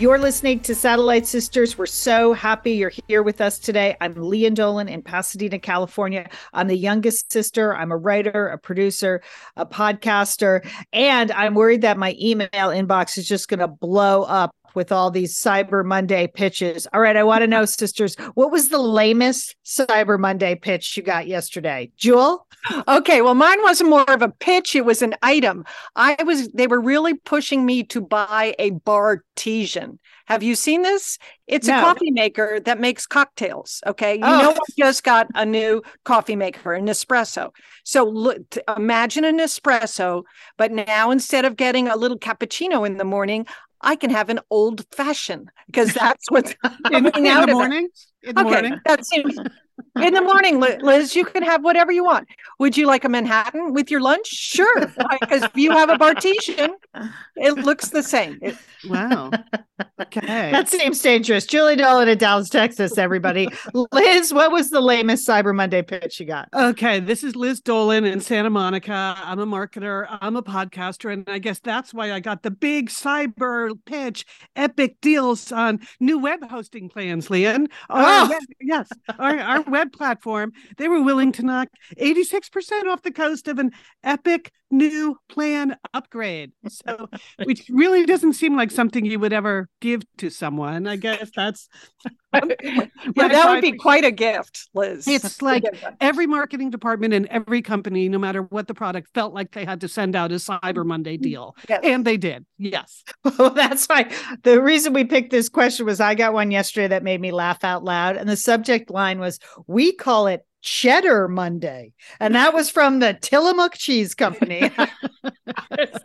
You're listening to Satellite Sisters. We're so happy you're here with us today. I'm Lian Dolan in Pasadena, California. I'm the youngest sister. I'm a writer, a producer, a podcaster, and I'm worried that my email inbox is just going to blow up with all these Cyber Monday pitches. All right, I want to know, sisters, what was the lamest Cyber Monday pitch you got yesterday? Jewel? Okay, well, mine wasn't more of a pitch, it was an item. I was they were really pushing me to buy a Bartesian. Have you seen this? It's No. a coffee maker that makes cocktails. Okay. You Oh. know, I just got a new coffee maker, an espresso. So look, imagine an espresso, but now instead of getting a little cappuccino in the morning, I can have an old fashioned because that's what's In, in the morning? In the Okay, morning? that seems in the morning, Liz. You can have whatever you want. Would you like a Manhattan with your lunch? Sure, because if you have a Bartesian, it looks the same. It- Wow. Okay. That seems dangerous. Julie Dolan in Dallas, Texas, everybody. Liz, what was the lamest Cyber Monday pitch you got? Okay, this is Liz Dolan in Santa Monica. I'm a marketer, I'm a podcaster, and I guess that's why I got the big cyber pitch, epic deals on new web hosting plans, Lian. Oh, oh. Our Oh. web- yes, our, our web platform, they were willing to knock 86% off the cost of an epic new plan upgrade. So, which really doesn't seem like something you would ever give to someone. I guess that's yeah, that would be quite a gift, Liz. It's like every marketing department in every company, no matter what the product, felt like they had to send out a Cyber Monday mm-hmm. deal. Yes. And they did. Yes. Well, that's why the reason we picked this question was I got one yesterday that made me laugh out loud. And the subject line was, We call it Cheddar Monday. And that was from the Tillamook Cheese Company.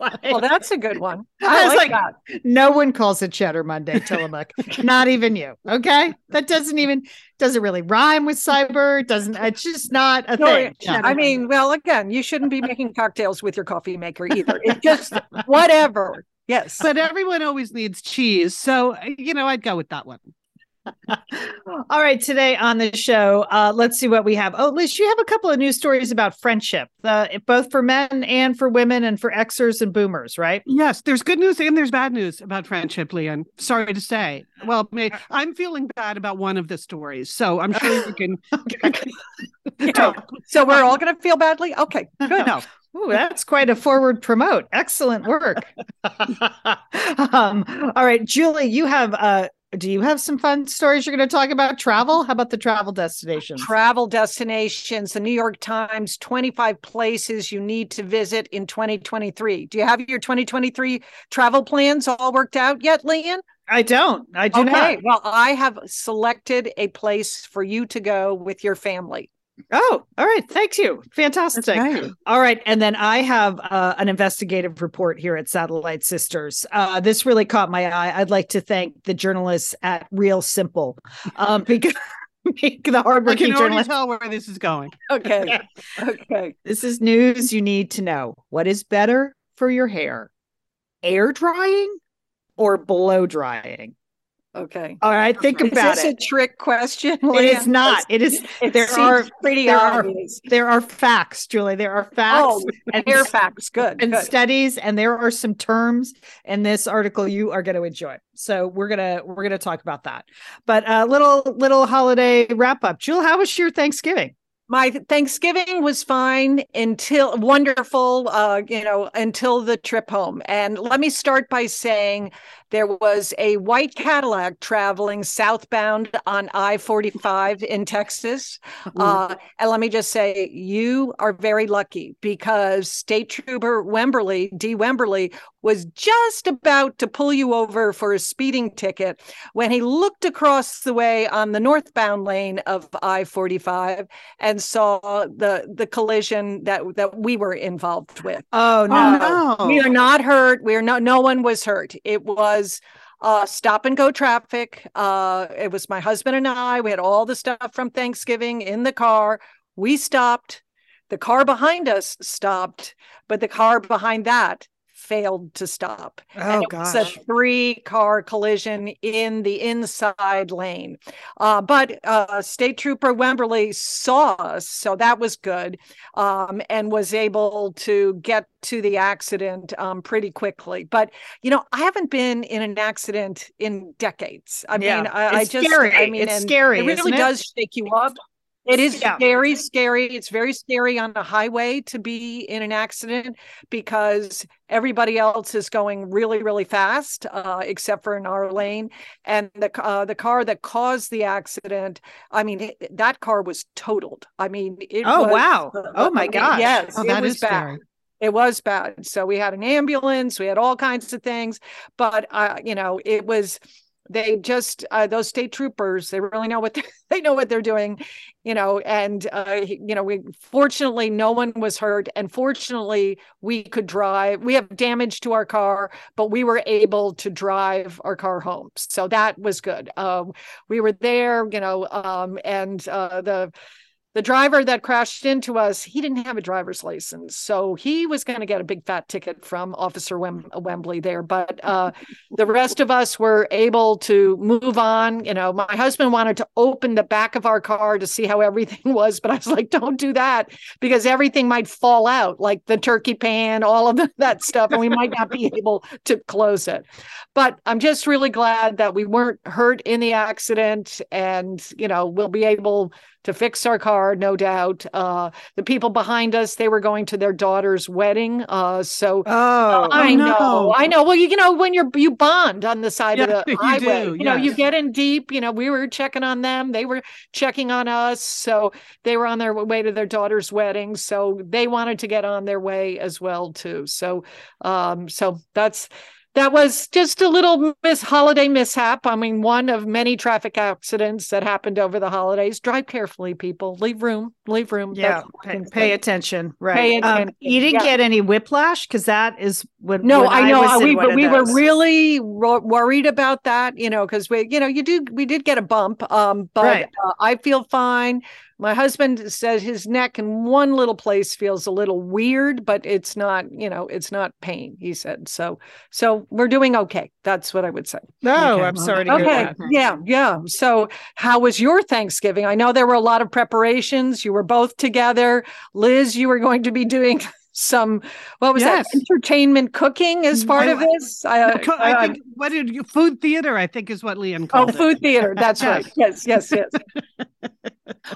Like- well, that's a good one. I I was like, like, no one calls it Cheddar Monday, Tillamook. Not even you. Okay. That doesn't even doesn't really rhyme with cyber. It Doesn't it's just not a No, thing. I mean, well, again, you shouldn't be making cocktails with your coffee maker either. It just whatever. Yes. But everyone always needs cheese. So, uh, you know, I'd go with that one. All right, today on the show, uh, let's see what we have. Oh, Liz, you have a couple of news stories about friendship, uh, both for men and for women, and for Xers and Boomers, right? Yes, there's good news and there's bad news about friendship, Lian. Sorry to say. Well, may, I'm feeling bad about one of the stories. So I'm sure you can. Okay. So we're all going to feel badly. Okay. Good. No. Ooh, that's quite a forward promote. Excellent work. um, all right, Julie, you have uh do you have some fun stories you're going to talk about travel? How about the travel destinations? Travel destinations, the New York Times, 25 places you need to visit in 2023. Do you have your 2023 travel plans all worked out yet, Lian? I don't. I do okay. not. Well, I have selected a place for you to go with your family. Oh, all right. Thank you. Fantastic. right. All right. And then I have uh, an investigative report here at Satellite Sisters. Uh, this really caught my eye. I'd like to thank the journalists at Real Simple um, because the hardworking I can already tell where this is going. Okay. okay. This is news you need to know. What is better for your hair? Air drying or blow drying? Okay. All right. Think Is about it. Is this a trick question? It is not. It is. It there are pretty there are- obvious. there are facts, Julie. There are facts. Oh, and hair facts. Good. and good. studies and there are some terms in this article you are going to enjoy so we're gonna we're gonna talk about that but a uh, little little holiday wrap up Julie, how was your thanksgiving my Thanksgiving was fine until wonderful, uh, you know, until the trip home. And let me start by saying there was a white Cadillac traveling southbound on I 45 in Texas. Uh, and let me just say, you are very lucky because State Trooper Wemberly, D. Wemberly, was just about to pull you over for a speeding ticket when he looked across the way on the northbound lane of I 45 and saw the, the collision that, that we were involved with. Oh, no. Oh, We are not hurt. We are not, no one was hurt. It was uh, stop and go traffic. Uh, it was my husband and I. We had all the stuff from Thanksgiving in the car. We stopped. The car behind us stopped, but the car behind that failed to stop. Oh, it was a gosh. three car collision in the inside lane. Uh, but uh, State Trooper Wemberly saw us, so that was good, um, and was able to get to the accident um, pretty quickly. But you know, I haven't been in an accident in decades. I Yeah, mean, I, I just, scary. I mean, It's scary, It really it? does shake you up. It is Yeah. very scary. It's very scary on the highway to be in an accident because everybody else is going really, really fast, uh, except for in our lane. And the uh, the car that caused the accident, I mean, it- that car was totaled. I mean, it Oh, was- wow. Oh, my gosh. Yes, Oh, it was is bad. scary. It was bad. So we had an ambulance, we had all kinds of things, but uh, you know, it was they just uh, those state troopers they really know what they, know what they're doing you know and uh, you know we fortunately no one was hurt and fortunately we could drive we have damage to our car but we were able to drive our car home. So that was good. Um, we were there you know um, and uh, the the driver that crashed into us, he didn't have a driver's license. So he was going to get a big fat ticket from Officer Wem- Wembley there. But uh, the rest of us were able to move on. You know, my husband wanted to open the back of our car to see how everything was. But I was like, don't do that because everything might fall out, like the turkey pan, all of that stuff. And we might not be able to close it. But I'm just really glad that we weren't hurt in the accident. And, you know, we'll be able to fix our car, no doubt. Uh, the people behind us, they were going to their daughter's wedding. Uh, so Oh, I no. know, I know. Well, you, you know, when you're you bond on the side of the you highway, do, you know, you get in deep. You know, we were checking on them, they were checking on us. So they were on their way to their daughter's wedding. So they wanted to get on their way as well too. So, um, so that's that was just a little miss holiday mishap. I mean, one of many traffic accidents that happened over the holidays. Drive carefully, people. Leave room. Leave room. yeah. Pay, pay attention. Right. Pay Um, you didn't yeah. get any whiplash because that is what. No, when I know. uh, we were we were really ro- worried about that, you know, because we, you know, you do we did get a bump, um, but Right. uh, I feel fine. My husband says his neck in one little place feels a little weird, but it's not, you know, it's not pain. He said so. So we're doing okay. That's what I would say. No, Okay, I'm sorry to hear Okay. that. Yeah. Yeah. So, how was your Thanksgiving? I know there were a lot of preparations. You were both together. Liz, you were going to be doing some, what was Yes. that? Entertainment cooking as mm-hmm. part I- of this? I, uh, Co- I uh, think what did you food theater? I think is what Lian Oh, called it. Oh, food theater. That's right. Yes, yes, yes.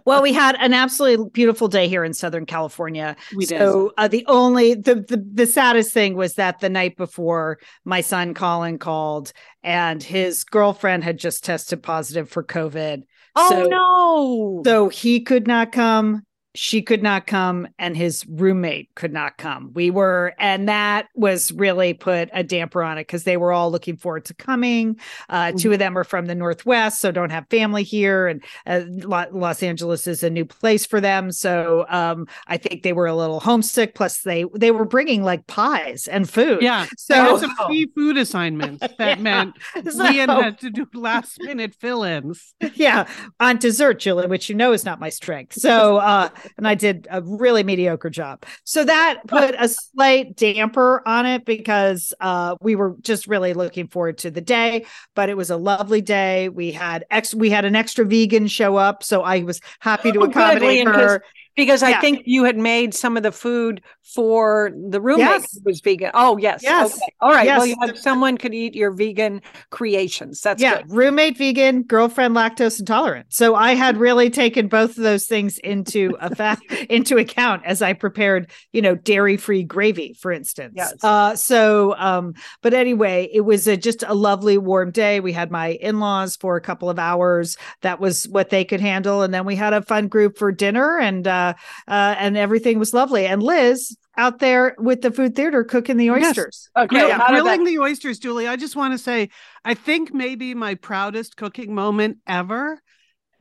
Well, we had an absolutely beautiful day here in Southern California. We did. So uh, the only the, the the saddest thing was that the night before, my son Colin called, and his girlfriend had just tested positive for COVID. Oh So- no. So he could not come. She could not come, and his roommate could not come. We were, and that was really put a damper on it because they were all looking forward to coming. Uh, Two of them are from the Northwest, so don't have family here, and uh, Los Angeles is a new place for them. So um, I think they were a little homesick. Plus, they they were bringing like pies and food. yeah. So- So some free food assignments that Yeah. meant So- Lian had to do last minute fill-ins. yeah on dessert julie which you know is not my strength so uh and i did a really mediocre job. So that put a slight damper on it because uh we were just really looking forward to the day but it was a lovely day. We had ex we had an extra vegan show up so i was happy to Oh, accommodate 'cause her because I think you had made some of the food for the roommate Yes. who was vegan. Oh, yes. Yes. Okay. All right. Well, you had someone could eat your vegan creations. That's yeah, good. roommate vegan, girlfriend lactose intolerant. So I had really taken both of those things into effect into account as I prepared, you know, dairy-free gravy, for instance. Yes. Uh so um but anyway, it was a, just a lovely warm day. We had my in-laws for a couple of hours. That was what they could handle and then we had a fun group for dinner and uh uh and everything was lovely. And Liz out there with the food theater cooking the Yes. oysters. Okay. Grill- how did grilling the oysters, Julie. I just want to say, I think maybe my proudest cooking moment ever.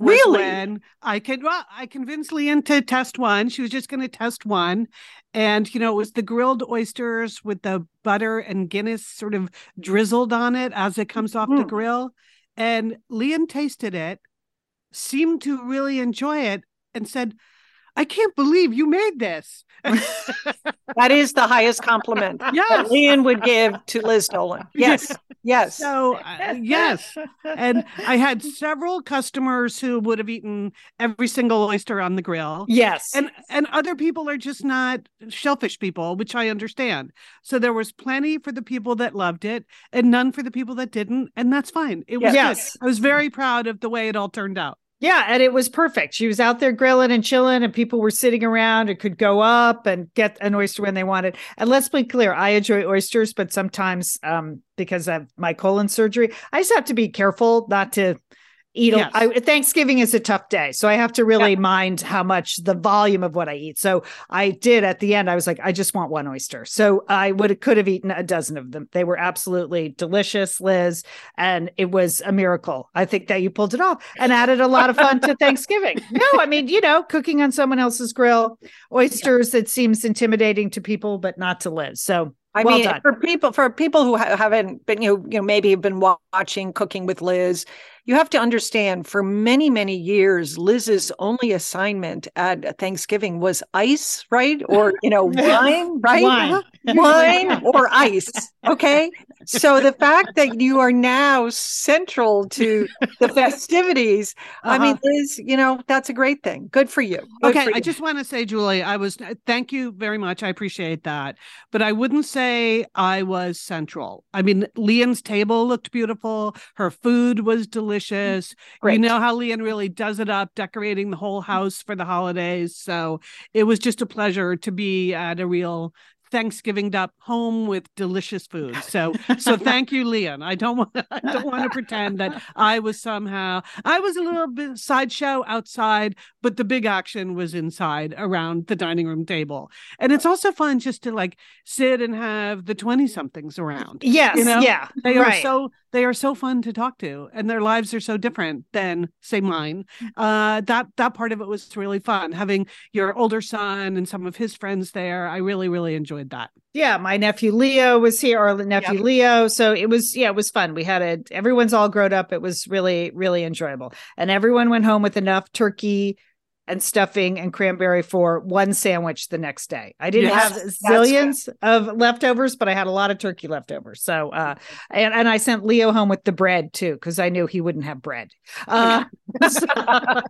Really? When I could, well, I convinced Lian to test one. She was just going to test one, and you know, it was the grilled oysters with the butter and Guinness sort of drizzled on it as it comes off the Mm. grill. And Lian tasted it, seemed to really enjoy it, and said, "I can't believe you made this." That is the highest compliment that yes. Lian would give to Liz Dolan. Yes. Yes. So uh, yes, and I had several customers who would have eaten every single oyster on the grill. Yes. And and other people are just not shellfish people, which I understand. So there was plenty for the people that loved it and none for the people that didn't, and that's fine. It was Yes. good. I was very proud of the way it all turned out. Yeah, and it was perfect. She was out there grilling and chilling, and people were sitting around and could go up and get an oyster when they wanted. And let's be clear, I enjoy oysters, but sometimes um, because of my colon surgery, I just have to be careful not to eat. Yes. I, Thanksgiving is a tough day, so I have to really mind how much the volume of what I eat. So I did at the end. I was like, I just want one oyster. So I would could have eaten a dozen of them. They were absolutely delicious, Liz, and it was a miracle. I think that you pulled it off and added a lot of fun to Thanksgiving. No, I mean, you know, cooking on someone else's grill, oysters. It seems intimidating to people, but not to Liz. So I well mean, done. for people for people who ha- haven't been, you know, you know, maybe have been watching Cooking with Liz, you have to understand. For many, many years, Liz's only assignment at Thanksgiving was ice, right, or you know, wine, right, Wine. wine or ice. Okay, so the fact that you are now central to the festivities, I mean, Uh-huh. You know, that's a great thing. Good for you. Good Okay, for I just want to say, Julie, I was uh, thank you very much. I appreciate that. But I wouldn't say I was central. I mean, Lian's table looked beautiful. Her food was mm, delicious. Great. You know how Lian really does it up, decorating the whole mm. house for the holidays. So it was just a pleasure to be at a real Thanksgiving up home with delicious food. So so thank you, Lian. I don't want I don't want to pretend that I was somehow I was a little bit sideshow outside, but the big action was inside around the dining room table. And it's also fun just to like sit and have the 20 somethings around. yes, you know, yeah, They are so they are so fun to talk to and their lives are so different than say mine. Mm. Uh that that part of it was really fun having your older son and some of his friends there. I really really enjoyed that. Yeah, my nephew Leo was here, or nephew Leo. So it was, yeah, it was fun. We had a, everyone's all grown up. It was really, really enjoyable. And everyone went home with enough turkey and stuffing and cranberry for one sandwich the next day. I didn't Yes, have zillions of leftovers, but I had a lot of turkey leftovers. So, uh, and, and I sent Leo home with the bread too, because I knew he wouldn't have bread. Uh,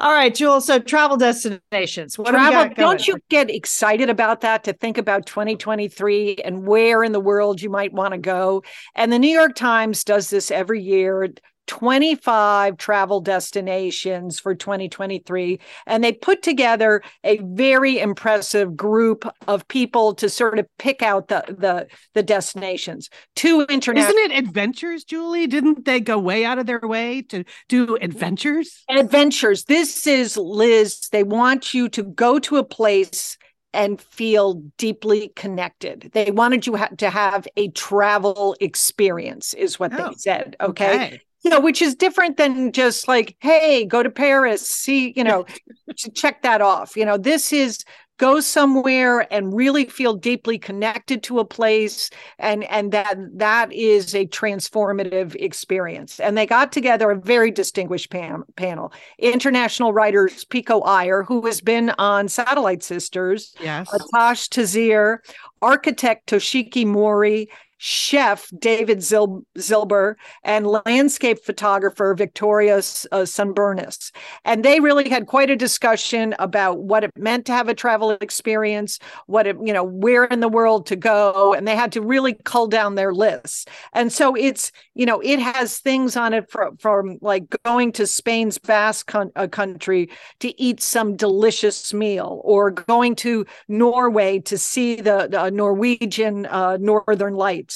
all right, Jules. So travel destinations. What travel don't you get excited about that to think about 2023 and where in the world you might want to go and the new york times does this every year 25 travel destinations for 2023 and they put together a very impressive group of people to sort of pick out the the, the destinations two international Isn't it adventures, Julie? Didn't they go way out of their way to do adventures? adventures. This is Liz. They want you to go to a place and feel deeply connected. They wanted you ha- to have a travel experience, is what Oh, they said. Okay. You know, which is different than just like, hey, go to Paris, see, you know, check that off. You know, this is go somewhere and really feel deeply connected to a place and and that that is a transformative experience and they got together a very distinguished pan- panel international writers pico iyer who has been on satellite sisters Yes. Aatish Taseer, architect Toshiko Mori, chef David Zil- Zilber and landscape photographer Victoria uh, Sambunaris. And they really had quite a discussion about what it meant to have a travel experience, what it, you know, where in the world to go. And they had to really cull down their lists. And so it's, you know, it has things on it from, from like going to Spain's Basque con- uh, country to eat some delicious meal or going to Norway to see the, the Norwegian uh, Northern Lights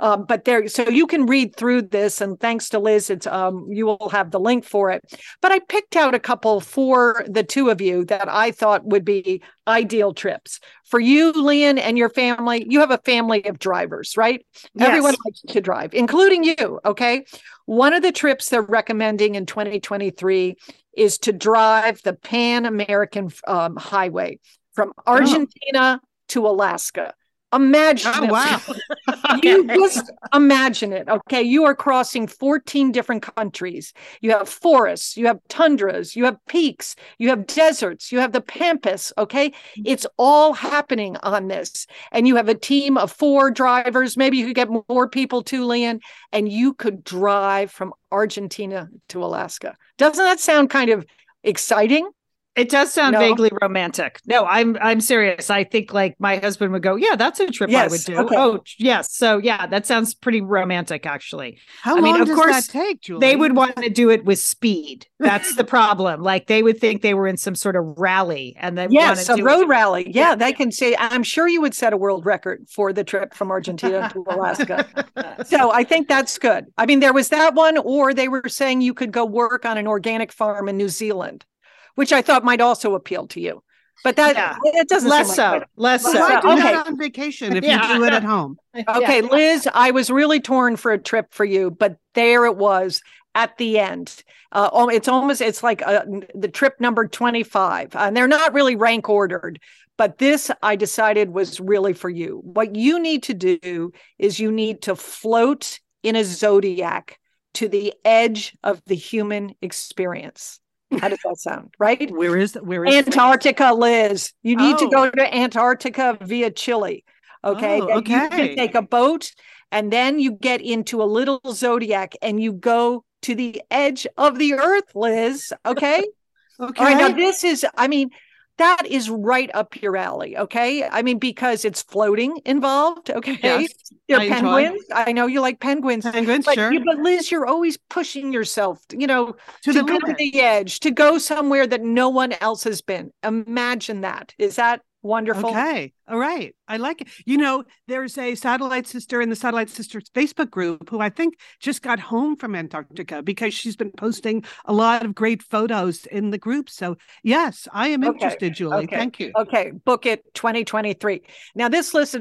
um, but there, so you can read through this, and thanks to Liz, it's um, you will have the link for it. But I picked out a couple for the two of you that I thought would be ideal trips for you, Lian, and your family. You have a family of drivers, right? Yes. Everyone likes to drive, including you. Okay, one of the trips they're recommending in 2023 is to drive the Pan American um, Highway from Argentina to Alaska. Imagine Oh it. wow. You just imagine it. Okay. You are crossing 14 different countries. You have forests, you have tundras, you have peaks, you have deserts, you have the pampas. Okay. It's all happening on this. And you have a team of four drivers. Maybe you could get more people too, Lian, and you could drive from Argentina to Alaska. Doesn't that sound kind of exciting? It does sound No. vaguely romantic. No, I'm I'm serious. I think like my husband would go, yeah, that's a trip I would do. okay. Oh, yes. So yeah, that sounds pretty romantic actually. How I long mean, of does course, that take, Julie? They would want to do it with speed. That's the problem. Like they would think they were in some sort of rally and they Yes, a road rally. Yeah, they can say, I'm sure you would set a world record for the trip from Argentina to Alaska. So I think that's good. I mean, there was that one, or they were saying you could go work on an organic farm in New Zealand, which I thought might also appeal to you. But that Yeah. it doesn't less seem like so, less so. why do Okay. that on vacation if Yeah. you do it at home? Okay, Liz, I was really torn for a trip for you, but there it was at the end. Uh, it's almost it's like uh, n- the trip number 25. And they're not really rank ordered, but this I decided was really for you. What you need to do is you need to float in a zodiac to the edge of the human experience. How does that sound? Right? Where is where is Antarctica, Liz. You need to Oh. go to Antarctica via Chile. Okay. Oh, And You can take a boat and then you get into a little zodiac and you go to the edge of the earth, Liz. Okay. Okay. All right. Now, this is, I mean, that is right up your alley. Okay. I mean, because it's floating involved. Okay. Yes, They're I enjoy. penguins. I know you like penguins. Penguins, But, sure. you, but Liz, you're always pushing yourself, you know, to to, to the edge, to go somewhere that no one else has been. Imagine that. Is that wonderful? Okay. All right. I like it. You know, there's a satellite sister in the satellite sisters Facebook group who I think just got home from Antarctica because she's been posting a lot of great photos in the group. So yes, I am Okay, interested, Julie. okay, Thank you. Okay, book it 2023. Now, this list,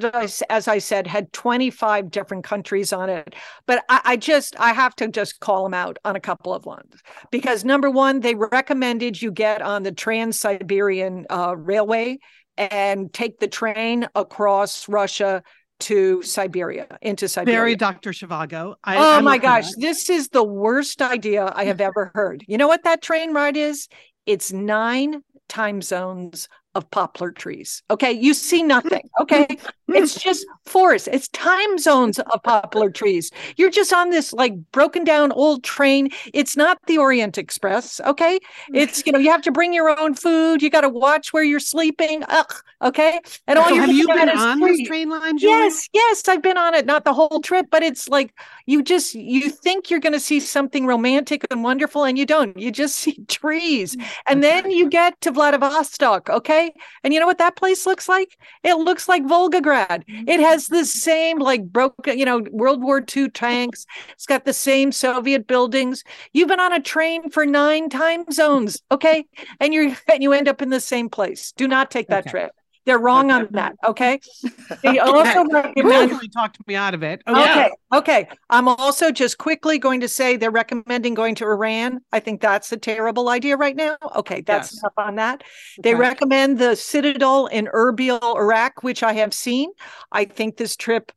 as I- said, had 25 different countries on it, but I, I just, I have to just call them out on a couple of ones because number one, they recommended you get on the Trans Siberian uh, Railway and take the train across Russia to Siberia, into Siberia. Very Dr. Zhivago. I, oh I'm my gosh, that. this is the worst idea I have ever heard. You know what that train ride is? It's nine time zones of poplar trees. Okay, you see nothing. Okay, it's just forest. It's time zones of poplar trees. You're just on this like broken down old train. It's not the Orient Express. Okay, it's you know you have to bring your own food. You got to watch where you're sleeping. Ugh, okay, and all So you're have you been on this train line, Julie? Yes, yes, I've been on it, not the whole trip, but it's like you just you think you're going to see something romantic and wonderful and you don't. You just see trees. Mm, and then you get to Vladivostok, okay? And you know what that place looks like? It looks like Volgograd. It has the same like broken, you know, World War II tanks. It's got the same Soviet buildings. You've been on a train for 9 time zones, okay? And you and you end up in the same place. Do not take that Okay. trip. They're wrong on that, okay? They also recommend talked me out of it. Okay. Okay. Okay. I'm also just quickly going to say they're recommending going to Iran. I think that's a terrible idea right now. Okay. That's Yes. enough on that. They Okay. recommend the Citadel in Erbil, Iraq, which I have seen. I think this trip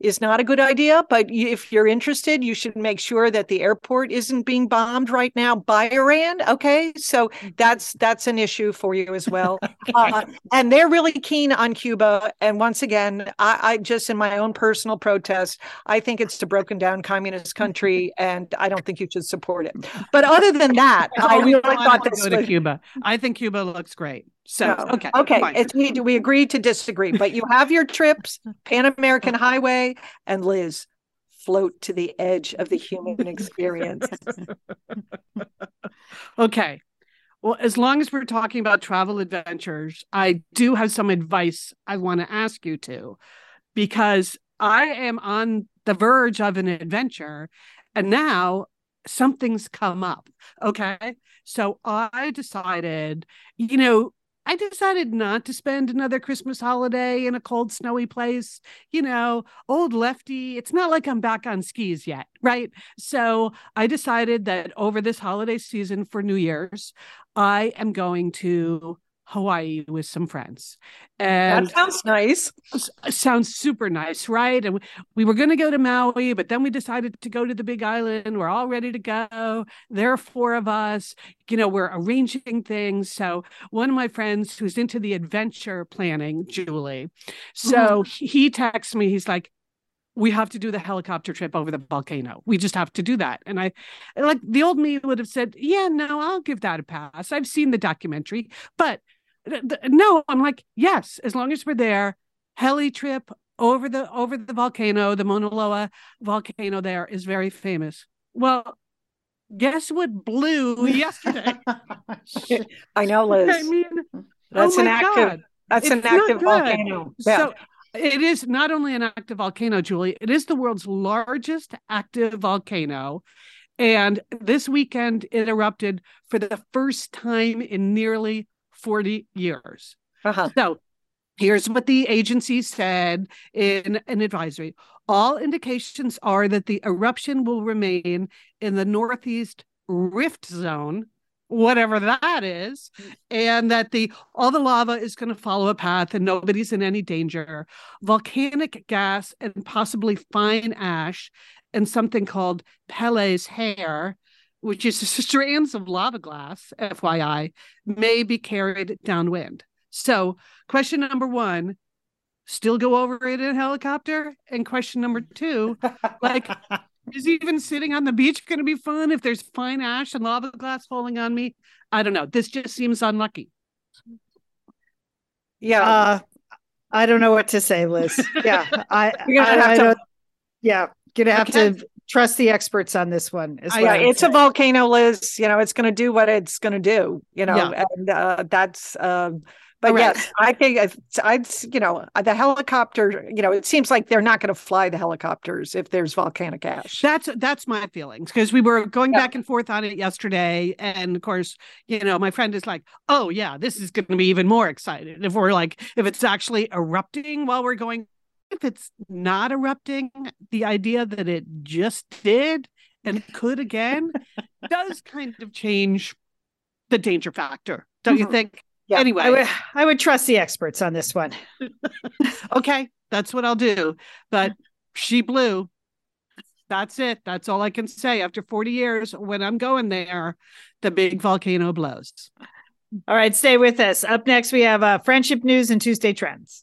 is not a good idea. But if you're interested, you should make sure that the airport isn't being bombed right now by Iran. Okay, so that's that's an issue for you as well. uh, and they're really keen on Cuba. And once again, I, I, just in my own personal protest, I think it's a broken down communist country, and I don't think you should support it. But other than that, I really thought this go to Cuba. I think Cuba looks great. So no. okay, okay, it's, we we agree to disagree, but you have your trips, Pan American Highway, and Liz float to the edge of the human experience. okay. Well, as long as we're talking about travel adventures, I do have some advice I want to ask you to, because I am on the verge of an adventure, and now something's come up. Okay. So I decided, you know, I decided not to spend another Christmas holiday in a cold, snowy place. You know, old lefty. It's not like I'm back on skis yet, right? So I decided that over this holiday season for New Year's, I am going to Hawaii with some friends. And that sounds nice. Sounds super nice, right? And we were going to go to Maui, but then we decided to go to the Big Island. We're all ready to go. There are four of us. You know, we're arranging things. So one of my friends who's into the adventure planning, Julie, so mm-hmm. he texts me. He's like, we have to do the helicopter trip over the volcano. We just have to do that. And I like the old me would have said, Yeah, no, I'll give that a pass. I've seen the documentary, but no, I'm like, yes, as long as we're there, heli trip over the over the volcano, the Mauna Loa volcano there is very famous. Well, guess what blew yesterday? I know, Liz. I mean, oh that's oh an active God. that's it's an active volcano. Yeah. So it is not only an active volcano, Julie, it is the world's largest active volcano. And this weekend it erupted for the first time in nearly 40 years. Uh-huh. So here's what the agency said in an advisory all indications are that the eruption will remain in the northeast rift zone whatever that is and that the all the lava is going to follow a path and nobody's in any danger volcanic gas and possibly fine ash and something called Pele's hair which is strands of lava glass, FYI, may be carried downwind. So, question number one still go over it in a helicopter? And question number two, like, is even sitting on the beach going to be fun if there's fine ash and lava glass falling on me? I don't know. This just seems unlucky. Yeah. Uh, I don't know what to say, Liz. Yeah. I, I, I to... yeah. Gonna have okay. to trust the experts on this one. Uh, yeah, it's say. a volcano, Liz. You know, it's going to do what it's going to do. You know, yeah. and uh, that's. Um, but right. yes, I think I'd, you know, the helicopter, you know, it seems like they're not going to fly the helicopters if there's volcanic ash. That's that's my feelings because we were going yeah. back and forth on it yesterday, and of course, you know, my friend is like, "Oh yeah, this is going to be even more excited if we're like if it's actually erupting while we're going if it's not erupting, the idea that it just did and could again does kind of change the danger factor, don't mm-hmm. you think? Yeah. Anyway, I would, I would trust the experts on this one. okay, that's what I'll do. But she blew. That's it. That's all I can say. After 40 years, when I'm going there, the big volcano blows. All right, stay with us. Up next, we have uh, friendship news and Tuesday trends.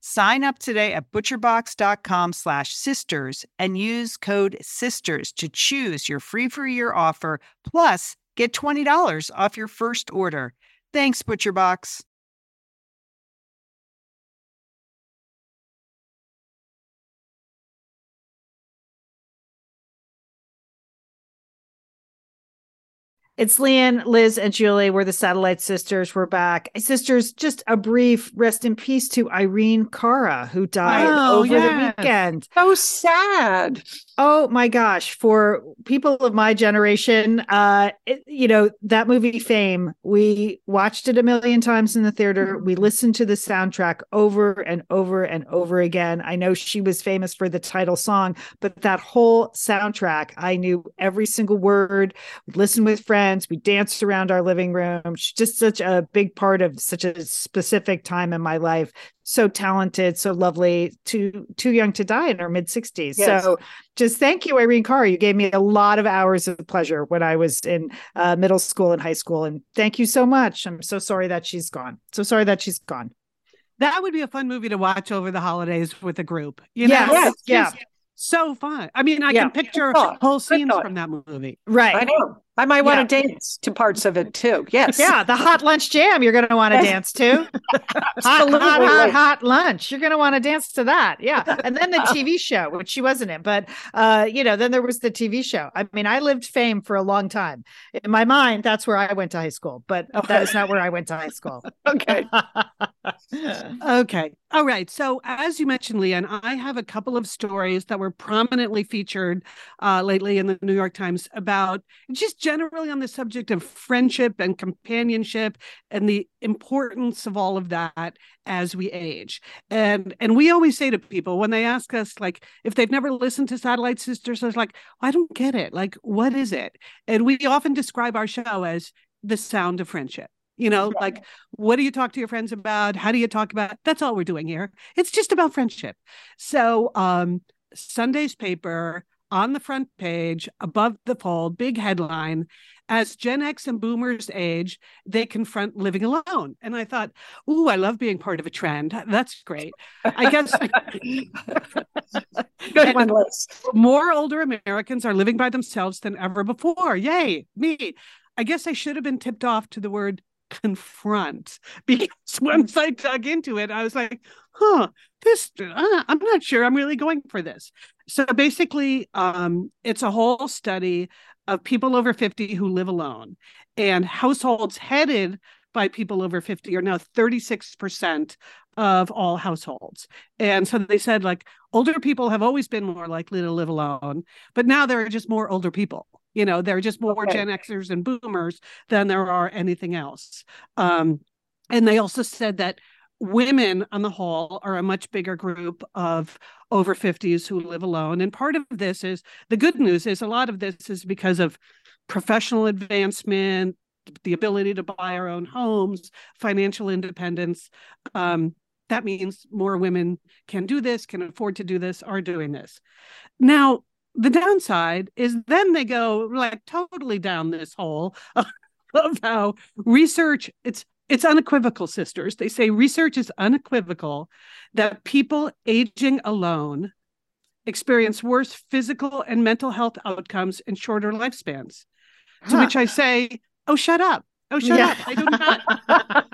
Sign up today at butcherbox.com slash sisters and use code SISTERS to choose your free for year offer, plus get $20 off your first order. Thanks, ButcherBox. It's Lian, Liz, and Julie. We're the Satellite Sisters. We're back. Sisters, just a brief rest in peace to Irene Cara, who died oh, over yes. the weekend. So sad. Oh my gosh. For people of my generation, uh, it, you know, that movie Fame, we watched it a million times in the theater. We listened to the soundtrack over and over and over again. I know she was famous for the title song, but that whole soundtrack, I knew every single word, listen with friends friends. We danced around our living room. She's just such a big part of such a specific time in my life. So talented, so lovely, too too young to die in her mid 60s. Yes. So just thank you, Irene Cara. You gave me a lot of hours of pleasure when I was in uh, middle school and high school. And thank you so much. I'm so sorry that she's gone. So sorry that she's gone. That would be a fun movie to watch over the holidays with a group. You know? Yes, yes, yeah so fun. I mean, I yeah. can picture whole scenes from that movie. Right. I know. I might want to dance to parts of it too. Yes. Yeah, the hot lunch jam you're going to want to dance to. hot, hot, hot, hot lunch. You're going to want to dance to that. Yeah. And then the TV show, which she wasn't in, but uh, you know, then there was the TV show. I mean, I lived fame for a long time. In my mind, that's where I went to high school, but okay. that is not where I went to high school. okay. okay. All right. So, as you mentioned, Lian, I have a couple of stories that were prominently featured uh, lately in the New York Times about just generally on the subject of friendship and companionship and the importance of all of that as we age. And and we always say to people when they ask us, like, if they've never listened to Satellite Sisters, it's like, I don't get it. Like, what is it? And we often describe our show as the sound of friendship you know like what do you talk to your friends about how do you talk about that's all we're doing here it's just about friendship so um sunday's paper on the front page above the fold big headline as gen x and boomers age they confront living alone. And i thought ooh i love being part of a trend. That's great. I guess good one liz more older americans are living by themselves than ever before. Yay me. I guess I should have been tipped off to the word confront because once I dug into it, I was like, huh, this, uh, I'm not sure I'm really going for this. So basically, um, it's a whole study of people over 50 who live alone and households headed by people over 50 are now 36% of all households. And so they said, like, older people have always been more likely to live alone, but now there are just more older people. You know, there are just more okay. Gen Xers and boomers than there are anything else. Um, and they also said that women on the whole are a much bigger group of over 50s who live alone. And part of this is the good news is a lot of this is because of professional advancement, the ability to buy our own homes, financial independence. Um, that means more women can do this, can afford to do this, are doing this. Now, the downside is then they go like totally down this hole of, of how research it's it's unequivocal sisters they say research is unequivocal that people aging alone experience worse physical and mental health outcomes and shorter lifespans huh. to which i say oh shut up Oh, shut yeah. up. I do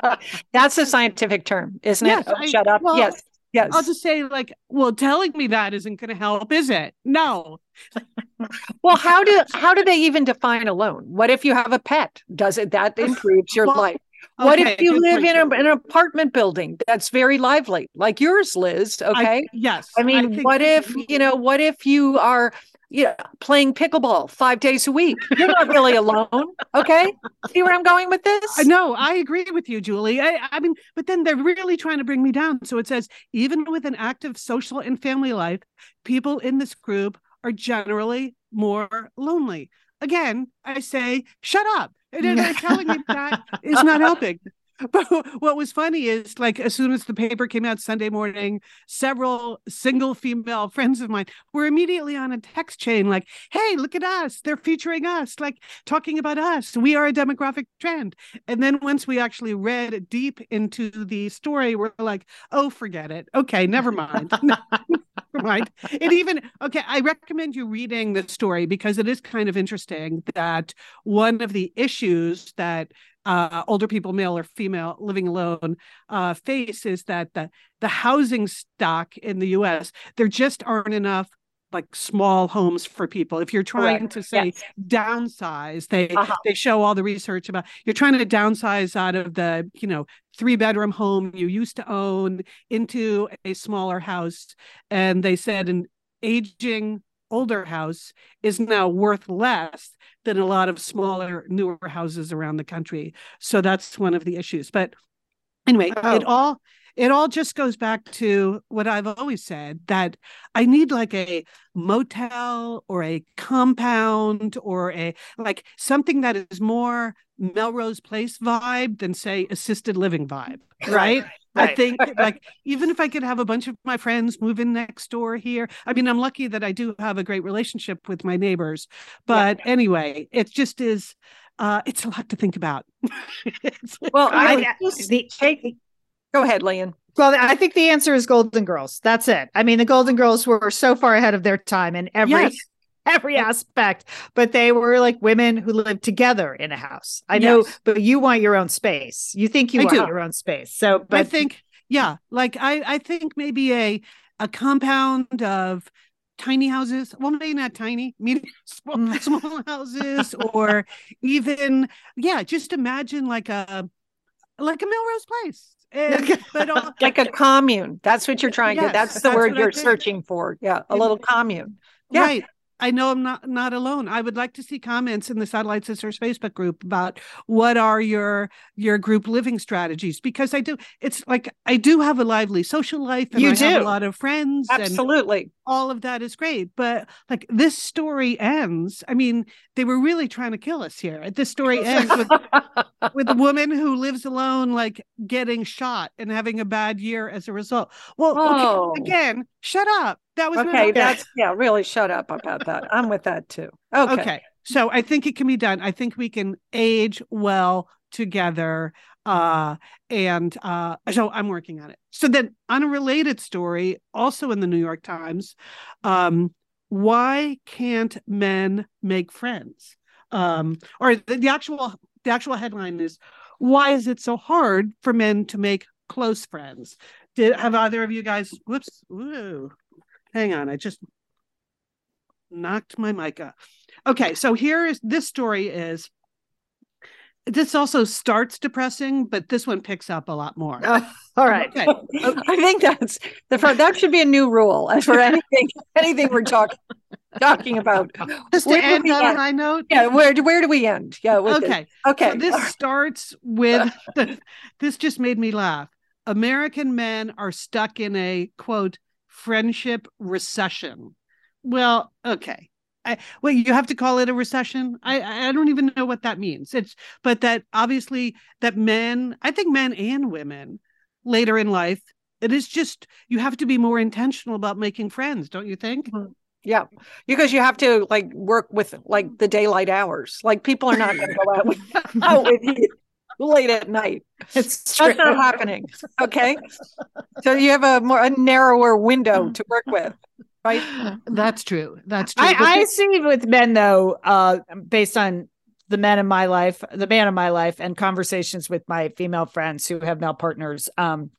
not. That's a scientific term, isn't yes, it? Oh, I, shut up. Well, yes. Yes. I'll just say, like, well, telling me that isn't going to help, is it? No. well, how do how do they even define alone? What if you have a pet? Does it that improves your well, life? What okay, if you live in, a, an apartment building that's very lively, like yours, Liz? Okay. I, yes. I mean, I what if you know? What if you are yeah, playing pickleball five days a week. You're not really alone. Okay. See where I'm going with this? No, I agree with you, Julie. I, I mean, but then they're really trying to bring me down. So it says even with an active social and family life, people in this group are generally more lonely. Again, I say, shut up. And they're telling me that is not helping. But what was funny is like as soon as the paper came out Sunday morning, several single female friends of mine were immediately on a text chain like, "Hey, look at us. They're featuring us, like talking about us. We are a demographic trend." And then once we actually read deep into the story, we're like, "Oh, forget it. Okay, never mind." never mind. It even okay, I recommend you reading the story because it is kind of interesting that one of the issues that uh, older people, male or female, living alone, uh, face is that the the housing stock in the U.S. there just aren't enough like small homes for people. If you're trying Correct. to say yes. downsize, they uh-huh. they show all the research about you're trying to downsize out of the you know three bedroom home you used to own into a smaller house, and they said an aging older house is now worth less than a lot of smaller, newer houses around the country. So that's one of the issues. But anyway, oh. it all it all just goes back to what I've always said that I need like a motel or a compound or a like something that is more Melrose Place vibe than say assisted living vibe, right? Right. I think like even if I could have a bunch of my friends move in next door here, I mean, I'm lucky that I do have a great relationship with my neighbors. But yeah. anyway, it just is. Uh, it's a lot to think about. well, I, the, take, go ahead, Lian. Well, I think the answer is Golden Girls. That's it. I mean, the Golden Girls were so far ahead of their time in every yes. every aspect, but they were like women who lived together in a house. I know, but you want your own space. You think you I want do. your own space. So, but I think, yeah, like I, I think maybe a a compound of tiny houses well maybe not tiny medium small, mm. small houses or even yeah just imagine like a like a Melrose Place. And, but like a commune. That's what you're trying Yes, to. That's the that's word you're searching for. Yeah, a And- little commune. Yeah. Right. I know I'm not not alone. I would like to see comments in the Satellite Sisters Facebook group about what are your your group living strategies because I do. It's like I do have a lively social life and You I have a lot of friends and Absolutely. all of that is great. But like this story ends. I mean, they were really trying to kill us here. This story ends with with a woman who lives alone, like getting shot and having a bad year as a result. Well, Oh. okay, again, shut up. That was okay, that's yeah, really shut up about that. I'm with that too. Okay. okay. So I think it can be done. I think we can age well together. Uh, and uh, so I'm working on it. So then, on a related story, also in the New York Times, um, why can't men make friends? Um, or the, the actual the actual headline is why is it so hard for men to make close friends? Did have either of you guys? Whoops! Ooh, hang on. I just knocked my mic up. Okay, so here is this story is this also starts depressing, but this one picks up a lot more. Oh, all right. Okay. I think that's the front. That should be a new rule as for anything anything we're talking talking about. Just to Where end on a high note. Yeah, where do where do we end? Yeah. with this? Okay. Okay. So this starts with this just made me laugh. American men are stuck in a quote friendship recession. Well, okay. I, well, you have to call it a recession. I I don't even know what that means. It's but that obviously that men, I think men and women later in life, it is just you have to be more intentional about making friends, don't you think? Mm-hmm. Yeah, because you have to like work with like the daylight hours. Like people are not going to go out with, out with you late at night. It's true. That's not happening. Okay, so you have a more a narrower window to work with, right? That's true. That's true. I, But I see with men though, uh, based on the men in my life, the man in my life, and conversations with my female friends who have male partners, um,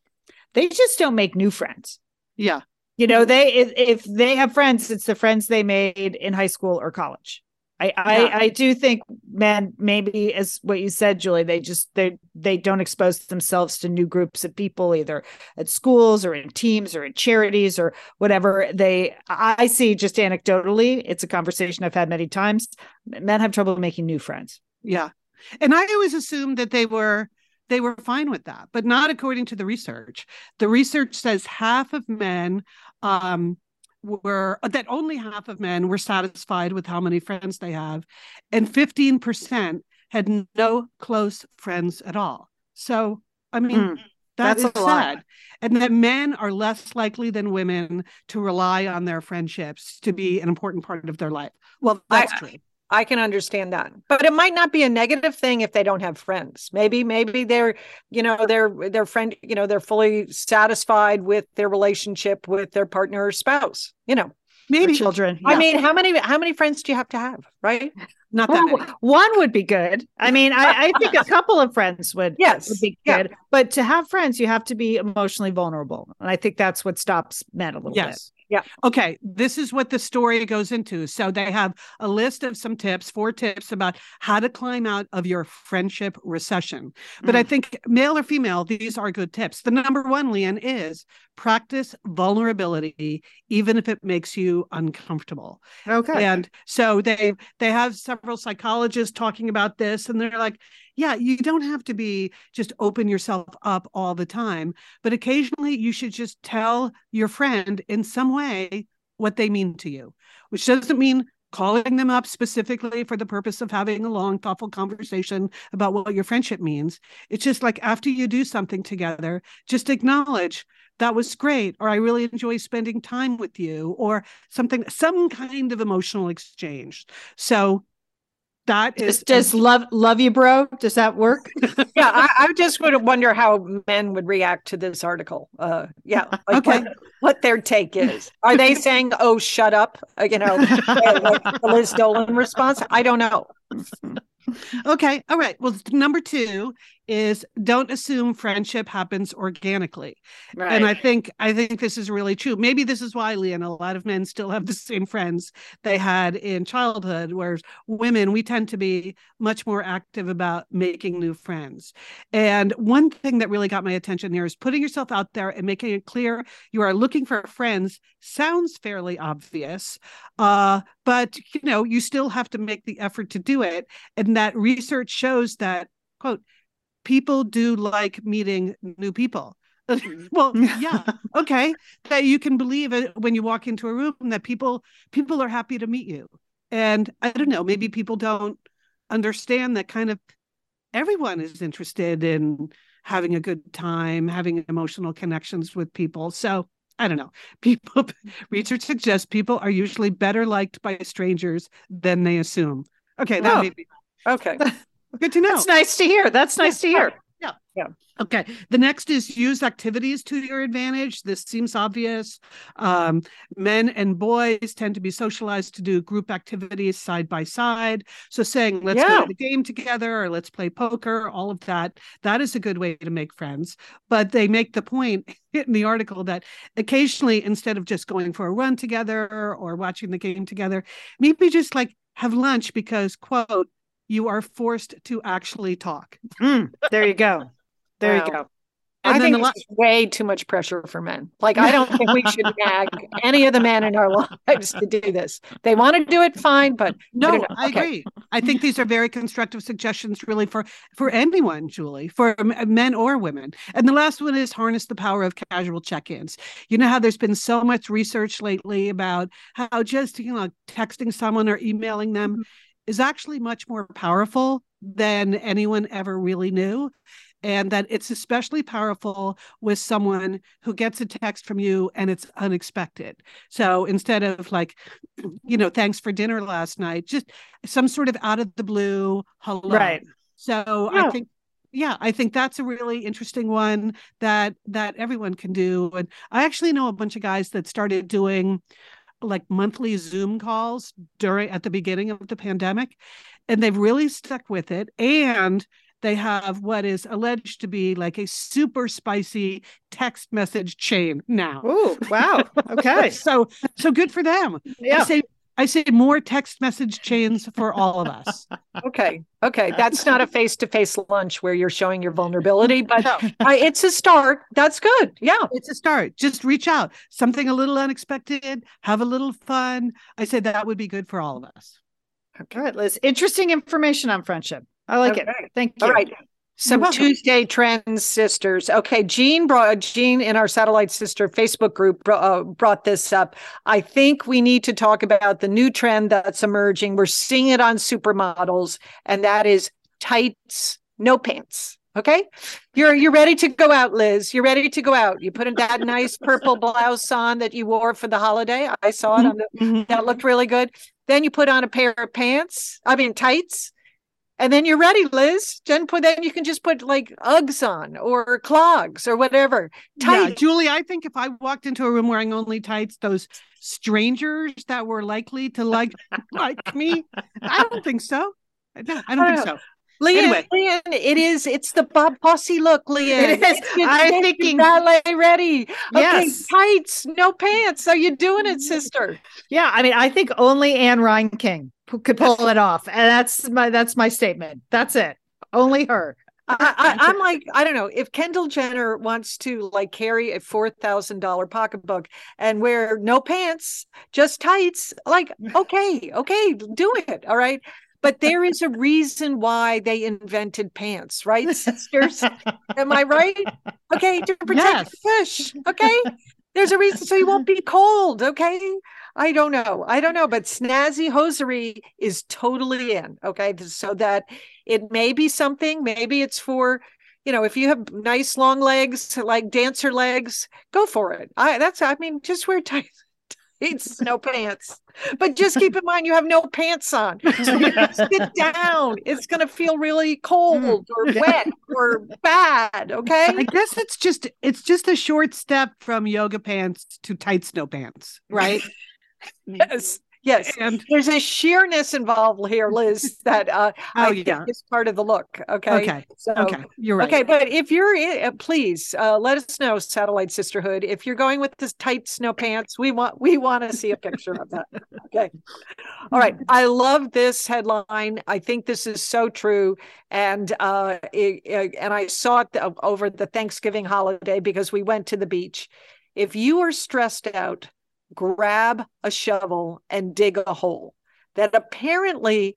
they just don't make new friends. yeah. You know, they if, if they have friends, it's the friends they made in high school or college. I, Yeah. I I do think men maybe as what you said, Julie, they just they they don't expose themselves to new groups of people either at schools or in teams or in charities or whatever. They I see just anecdotally, it's a conversation I've had many times. Men have trouble making new friends. Yeah. And I always assumed that they were they were fine with that, but not according to the research. The research says half of men um were that only half of men were satisfied with how many friends they have and 15% had no close friends at all. So, I mean, Mm, that that's is a lot. sad. And that men are less likely than women to rely on their friendships to be an important part of their life. Well, I- that's true. I can understand that. But it might not be a negative thing if they don't have friends. Maybe maybe they're, you know, they're their friend, you know, they're fully satisfied with their relationship with their partner or spouse, you know. Maybe children. I mean, how many how many friends do you have to have, right? not that Well, one would be good. I mean, I, I think a couple of friends would Yes. would be Yeah. good. But to have friends, you have to be emotionally vulnerable. And I think that's what stops men a little Yes. Yeah. Okay. This is what the story goes into. So they have a list of some tips, four tips about how to climb out of your friendship recession. But I mm. think male or female, these are good tips. The number one, Lian, is practice vulnerability, even if it makes you uncomfortable. Okay. And so they they have several psychologists talking about this, and they're like, yeah, you don't have to be just open yourself up all the time, but occasionally you should just tell your friend in some way what they mean to you, which doesn't mean calling them up specifically for the purpose of having a long, thoughtful conversation about what your friendship means. It's just like after you do something together, just acknowledge that was great, or I really enjoy spending time with you, or something, some kind of emotional exchange. So that is Does, does love love you, bro? Does that work? yeah, I, I just would wonder how men would react to this article. Uh, yeah, like Okay. what, what their take is. Are they saying, "Oh, shut up"? Uh, you know, like the Liz Dolan response. I don't know. Okay. All right. Well, number two is don't assume friendship happens organically. Right. And I think I think this is really true. Maybe this is why Lian, a lot of men still have the same friends they had in childhood, whereas women, we tend to be much more active about making new friends. And one thing that really got my attention here is putting yourself out there and making it clear you are looking for friends sounds fairly obvious. Uh, but you know, you still have to make the effort to do it. And that research shows that, quote, people do like meeting new people. well, yeah, okay. That you can believe it when you walk into a room that people people are happy to meet you. And I don't know, maybe people don't understand that kind of everyone is interested in having a good time, having emotional connections with people. So I don't know. People research suggests people are usually better liked by strangers than they assume. Okay, that Oh. made me Okay. Good to know. That's nice to hear. That's nice to hear. Yeah. Yeah. Okay. The next is use activities to your advantage. This seems obvious. Um, men and boys tend to be socialized to do group activities side by side. So saying, let's go to the game together or let's play poker, all of that, that is a good way to make friends. But they make the point in the article that occasionally, instead of just going for a run together or watching the game together, maybe just like have lunch because, quote, you are forced to actually talk. Mm, there you go. There you go. And I think the this is way too much pressure for men. Like, I don't think we should nag any of the men in our lives to do this. They want to do it, fine, but No, don't I. Okay. agree. I think these are very constructive suggestions, really, for for anyone, Julie, for men or women. And the last one is harness the power of casual check-ins. You know how there's been so much research lately about how just you know texting someone or emailing them Mm-hmm. Is actually much more powerful than anyone ever really knew. And that it's especially powerful with someone who gets a text from you and it's unexpected. So instead of like, you know, thanks for dinner last night, just some sort of out of the blue hello. Right. So Yeah. I think yeah, I think that's a really interesting one that that everyone can do. And I actually know a bunch of guys that started doing like monthly Zoom calls during at the beginning of the pandemic, and they've really stuck with it. And they have what is alleged to be like a super spicy text message chain now. Ooh, wow. Okay. so so good for them. I Yeah. say I say more text message chains for all of us. okay. Okay. That's not a face to face lunch where you're showing your vulnerability, but I, it's a start. That's good. Yeah. It's a start. Just reach out. Something a little unexpected, have a little fun. I say that would be good for all of us. All right, Liz. Interesting information on friendship. I like it. Thank you. All right. Some. Mm-hmm. Tuesday trends, sisters. Okay, Jean brought Jean in our Satellite Sister Facebook group uh, brought this up. I think we need to talk about the new trend that's emerging. We're seeing it on supermodels, and that is tights, no pants. Okay, you're you're ready to go out, Liz. You're ready to go out. You put that nice purple blouse on that you wore for the holiday. I saw it mm-hmm. on the mm-hmm. that looked really good. Then you put on a pair of pants, I mean tights, and then you're ready, Liz. Then put then you can just put like Uggs on or clogs or whatever. Yeah, Julie, I think if I walked into a room wearing only tights, those strangers that were likely to like like me, I don't think so. I don't, I don't think uh, so. Lian, Anyway. Lian, it is. It's the Bob Fosse look, Lian. It is. I'm thinking- ballet ready. Okay, Yes. tights, no pants. Are you doing it, sister? Yeah, I mean, I think only Anne Ryan King could pull it off, and that's my that's my statement. That's it. Only her. I, I, I'm like, I don't know if Kendall Jenner wants to like carry a four thousand dollar pocketbook and wear no pants, just tights. Like, okay, okay, do it. All right. But there is a reason why they invented pants, right, sisters? Am I right? Okay, to protect the fish. Okay. There's a reason so you won't be cold. Okay. I don't know. I don't know. But snazzy hosiery is totally in. Okay. So that it may be something, maybe it's for, you know, if you have nice long legs, like dancer legs, go for it. I that's I mean, just wear tight tights, no pants. But just keep in mind you have no pants on. So you sit down. It's gonna feel really cold or mm. wet or bad. Okay. I guess it's just it's just a short step from yoga pants to tight snow pants, right? Yes. Yes. And There's a sheerness involved here, Liz, that uh, Oh, I yeah. think is part of the look. Okay. okay, So, okay, you're right. Okay, but if you're in, uh, please uh, let us know, Satellite Sisterhood. If you're going with this tight snow pants, we want we want to see a picture of that. Okay. All right. I love this headline. I think this is so true, and uh, it- and I saw it over the Thanksgiving holiday because we went to the beach. If you are stressed out, grab a shovel and dig a hole. That apparently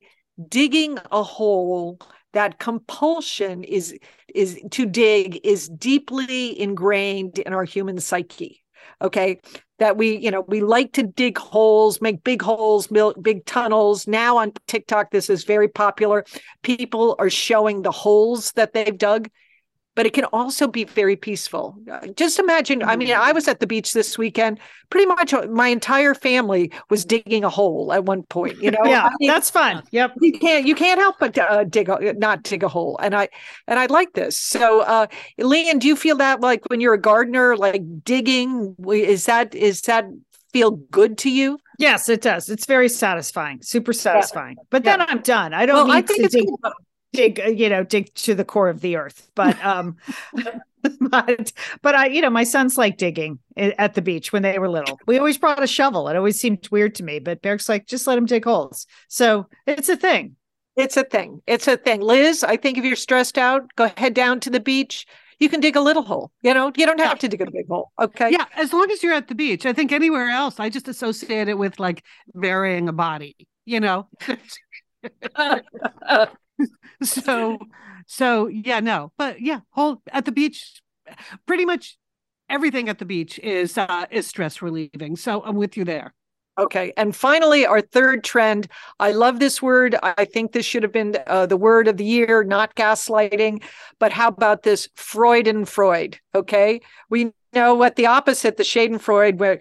digging a hole that compulsion is is to dig is deeply ingrained in our human psyche okay? That we you know we like to dig holes make big holes big tunnels. Now on tiktok this is very popular. People are showing the holes that they've dug but it can also be very peaceful Uh, just imagine i mean i was at the beach this weekend pretty much uh, my entire family was digging a hole at one point you know yeah, I mean, that's fun. Yep. you can't you can't help but uh, dig a, not dig a hole and i and i like this so uh Lian do you feel that like when you're a gardener like digging is that is that feel good to you Yes, it does. It's very satisfying, super satisfying. But then I'm done. I don't well need i think to it's dig, good. Dig, uh, you know, dig to the core of the earth. But um, but but I, you know, my sons like digging at the beach when they were little. We always brought a shovel. It always seemed weird to me, but Beric's like, just let him dig holes. So it's a thing. it's a thing it's a thing liz i think if you're stressed out go head down to the beach you can dig a little hole you know you don't have to dig a big hole okay Yeah, as long as you're at the beach. I think anywhere else, I just associate it with like burying a body, you know. so so yeah, no. But yeah, whole at the beach, pretty much everything at the beach is uh is stress relieving. So I'm with you there. Okay. And finally, our third trend. I love this word. I think this should have been uh, the word of the year, not gaslighting. But how about this Freudenfreude? Okay. We know what the opposite, the Schadenfreude, where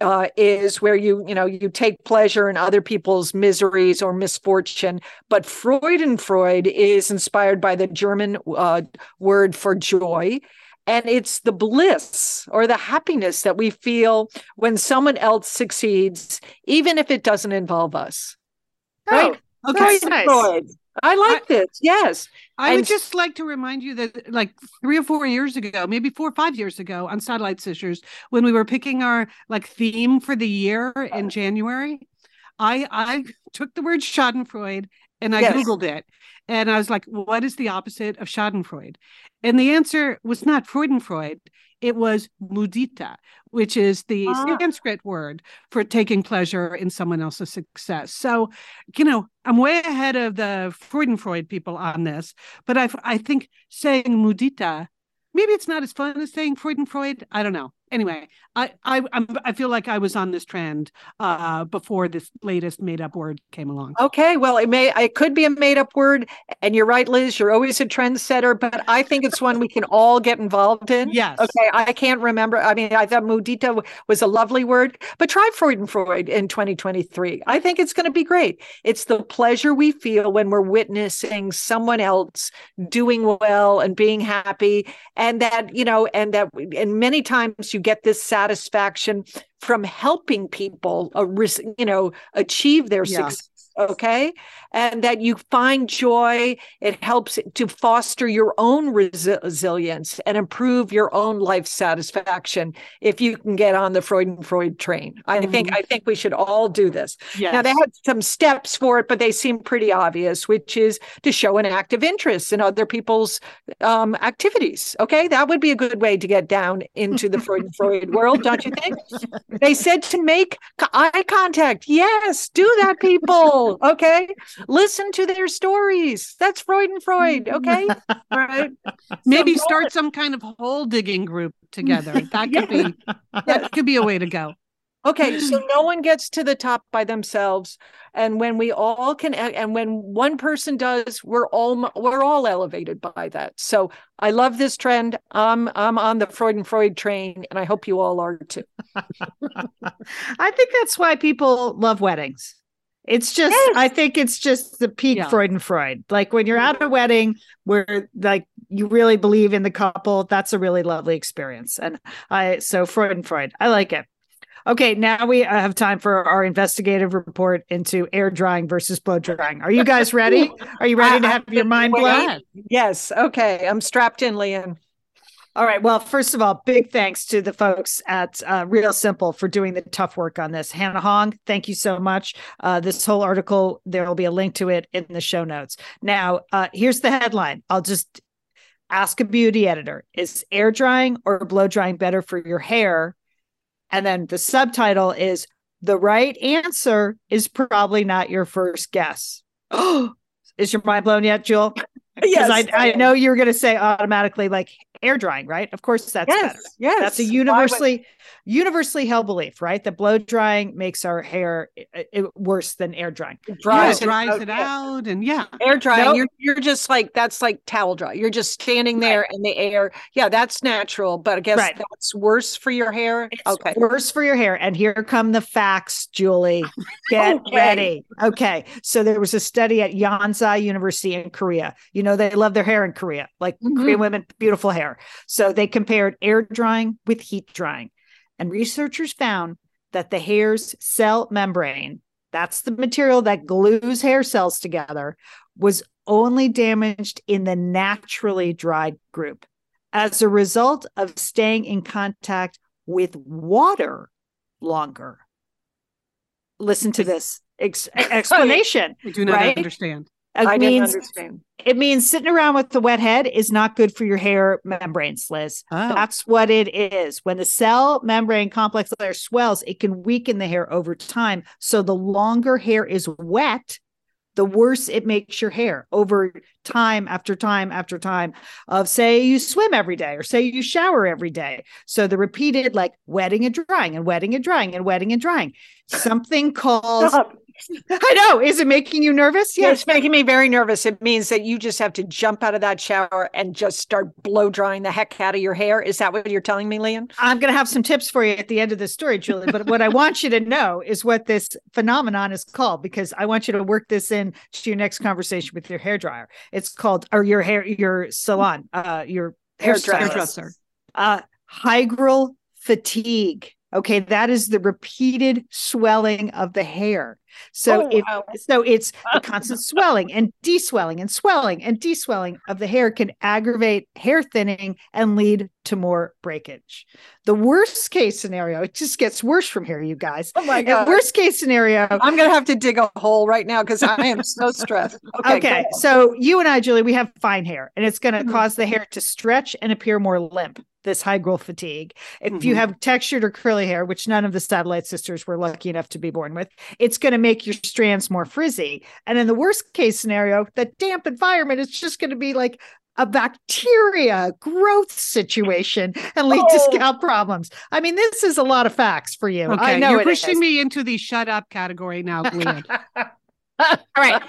uh, is where you, you know, you take pleasure in other people's miseries or misfortune. But Freudenfreude is inspired by the German uh, word for joy. And it's the bliss or the happiness that we feel when someone else succeeds, even if it doesn't involve us. Right? Oh, okay, nice. I like this. Yes. I And- would just like to remind you that, like three or four years ago, maybe four or five years ago, on Satellite Sisters, when we were picking our like theme for the year in uh-huh. January, I I took the word Schadenfreude and I Yes. googled it, and I was like, "What is the opposite of Schadenfreude?" And the answer was not Freudenfreude; it was mudita, which is the Ah. Sanskrit word for taking pleasure in someone else's success. So, you know, I'm way ahead of the Freudenfreude people on this, but I I think saying mudita, maybe it's not as fun as saying Freudenfreude. I don't know. Anyway, I I I'm, I feel like I was on this trend uh, before this latest made up word came along. Okay. Well, it may it could be a made up word. And you're right, Liz. You're always a trendsetter, but I think it's one we can all get involved in. Yes. Okay, I can't remember. I mean, I thought mudita was a lovely word, but try Freudenfreude in 2023. I think it's going to be great. It's the pleasure we feel when we're witnessing someone else doing well and being happy, and that you know, and that, and many times you get this satisfaction from helping people, uh, you know, achieve their Yeah. success. Okay, and that you find joy. It helps to foster your own resi- resilience and improve your own life satisfaction if you can get on the freudenfreude train. I think I think we should all do this. Yes. Now they had some steps for it, but they seem pretty obvious, which is to show an active interest in other people's um, activities. Okay, that would be a good way to get down into the freudenfreude world, don't you think? They said to make eye contact. Yes, do that, people. Okay, listen to their stories. That's Freudenfreude. Mm-hmm. Okay, all right. Maybe So- start some kind of hole digging group together. That could be that could be a way to go. Okay, so no one gets to the top by themselves, and when we all can, and when one person does, we're all we're all elevated by that. So I love this trend. I'm I'm on the Freudenfreude train, and I hope you all are too. I think that's why people love weddings. It's just, Yes. I think it's just the peak Yeah. Freud. Like when you're at a wedding where like you really believe in the couple, that's a really lovely experience. And I, so Freudenfreude, I like it. Okay, now we have time for our investigative report into air drying versus blow drying. Are you guys ready? Are you ready to have your mind blown? Yes. Okay. I'm strapped in, Lian. All right. Well, first of all, big thanks to the folks at uh, Real Simple for doing the tough work on this. Hannah Hong, thank you so much. Uh, this whole article, there will be a link to it in the show notes. Now, uh, here's the headline. I'll just ask a beauty editor Is air drying or blow drying better for your hair? And then the subtitle is The right answer is probably not your first guess. Oh, is your mind blown yet, Jewel? Because Yes. I, I know you're going to say automatically like air drying, right? Of course, that's yes. better. Yes. That's a universally universally held belief, right? That blow drying makes our hair worse than air drying. Yeah, dries it dries out, it out, and yeah, Air drying, Nope. you're you're just like that's like towel dry. You're just standing there in the air. Yeah, that's natural, but I guess Right. that's worse for your hair. It's okay. worse for your hair. And here come the facts, Julie. Get Okay. ready. Okay. So there was a study at Yonsei University in Korea. You know, they love their hair in Korea, like Mhm. Korean women, beautiful hair. So they compared air drying with heat drying. And researchers found that the hair's cell membrane, that's the material that glues hair cells together, was only damaged in the naturally dried group as a result of staying in contact with water longer. Listen to this ex- explanation. I do not Right? understand. It I didn't means understand. it means sitting around with the wet head is not good for your hair membranes, Liz. Oh. That's what it is. When the cell membrane complex layer swells, it can weaken the hair over time. So the longer hair is wet, the worse it makes your hair over time after time after time of say you swim every day or say you shower every day. So the repeated like wetting and drying and wetting and drying and wetting and drying. Something called Stop. I know. Is it making you nervous? Yeah, Yes. it's making me very nervous. It means that you just have to jump out of that shower and just start blow drying the heck out of your hair. Is that what you're telling me, Lian? I'm going to have some tips for you at the end of the story, Julie. But what I want you to know is what this phenomenon is called, because I want you to work this in to your next conversation with your hair dryer. It's called, or your hair, your salon, uh, your Hairdresser. hairstylist. Hairdresser. Uh, hygral fatigue. Okay, that is the repeated swelling of the hair. So Oh, if wow. so it's the constant swelling and deswelling and swelling and deswelling of the hair can aggravate hair thinning and lead to more breakage. The worst case scenario, it just gets worse from here, you guys. Oh my And god. worst case scenario. I'm gonna have to dig a hole right now because I am so stressed. Okay. Okay, so you and I, Julie, we have fine hair, and it's going to Mhm. cause the hair to stretch and appear more limp. This hygral fatigue. If you Mhm. have textured or curly hair, which none of the satellite sisters were lucky enough to be born with, it's going to make your strands more frizzy. And in the worst case scenario, the damp environment is just going to be like a bacteria growth situation and lead to Oh. scalp problems. I mean, this is a lot of facts for you. Okay, I know you're pushing is. me into the shut up category now, All right.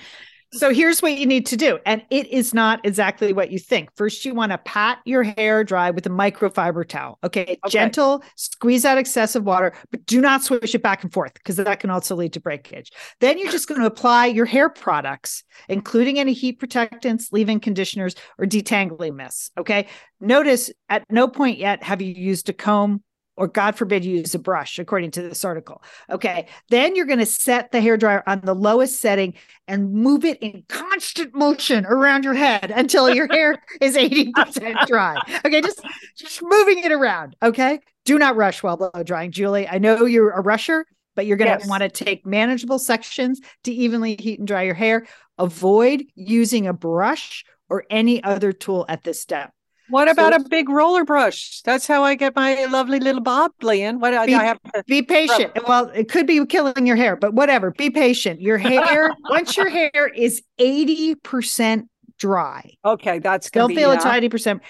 So here's what you need to do. And it is not exactly what you think. First, you want to pat your hair dry with a microfiber towel. Okay. Gentle, squeeze out excessive water, but do not swish it back and forth because that can also lead to breakage. Then you're just going to apply your hair products, including any heat protectants, leave in conditioners, or detangling mists. Okay. Notice at no point yet have you used a comb or God forbid you use a brush, according to this article. Okay. Then you're going to set the hair dryer on the lowest setting and move it in constant motion around your head until your hair is 80% dry. Okay. Just, just moving it around. Okay. Do not rush while blow drying, Julie. I know you're a rusher, but you're going to Yes. want to take manageable sections to evenly heat and dry your hair. Avoid using a brush or any other tool at this step. What about So- a big roller brush? That's how I get my lovely little bob, Lian. What Be- I have to Be patient. Well, it could be killing your hair, but whatever. Be patient. Your hair, once your hair is 80% dry, Okay, that's gonna be feel yeah. tidy percent.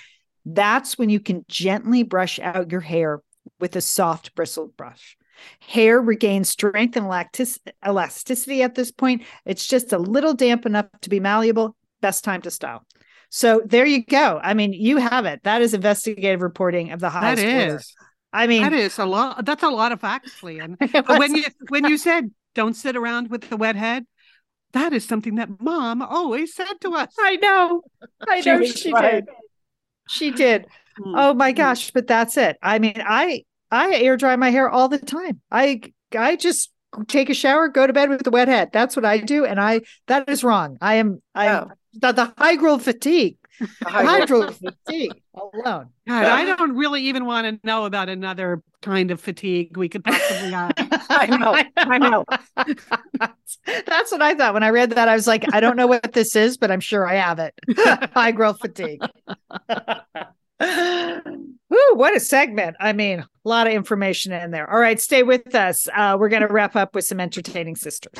That's when you can gently brush out your hair with a soft bristled brush. Hair regains strength and lactis- elasticity at this point. It's just a little damp enough to be malleable. Best time to style. So there you go. I mean, you have it. That is investigative reporting of the that highest order. is I mean, that is a lot. That's a lot of facts, But when you when you said don't sit around with the wet head, that is something that Mom always said to us. I know. I know was she right. did. She did. Mm. Oh my gosh, but that's it. I mean, I I air dry my hair all the time. I I just take a shower, go to bed with a wet head. That's what I do, and I that is wrong. I am I Oh. The, the hydro fatigue, hydro fatigue alone. God, I don't really even want to know about another kind of fatigue we could possibly have. I know. I know. That's what I thought when I read that. I was like, I don't know what this is, but I'm sure I have it. High growth fatigue. Ooh, what a segment. I mean, a lot of information in there. All right, stay with us. Uh, we're going to wrap up with some entertaining sisters.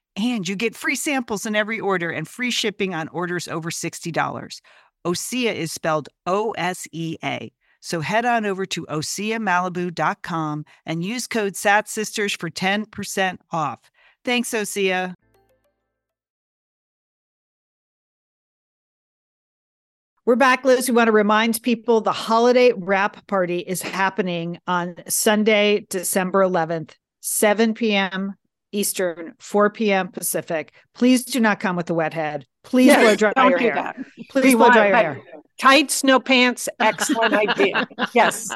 And you get free samples in every order and free shipping on orders over $60. Osea is spelled O S E A. So head on over to OseaMalibu.com and use code SATSisters for 10% off. Thanks, Osea. We're back, Liz. We want to remind people the holiday wrap party is happening on Sunday, December 11th, 7 p.m. Eastern, 4 p.m. Pacific. Please do not come with a wet head. Please Yes, blow dry your hair. that. Please We blow want dry your hair. Tights, no pants. Excellent idea. Yes.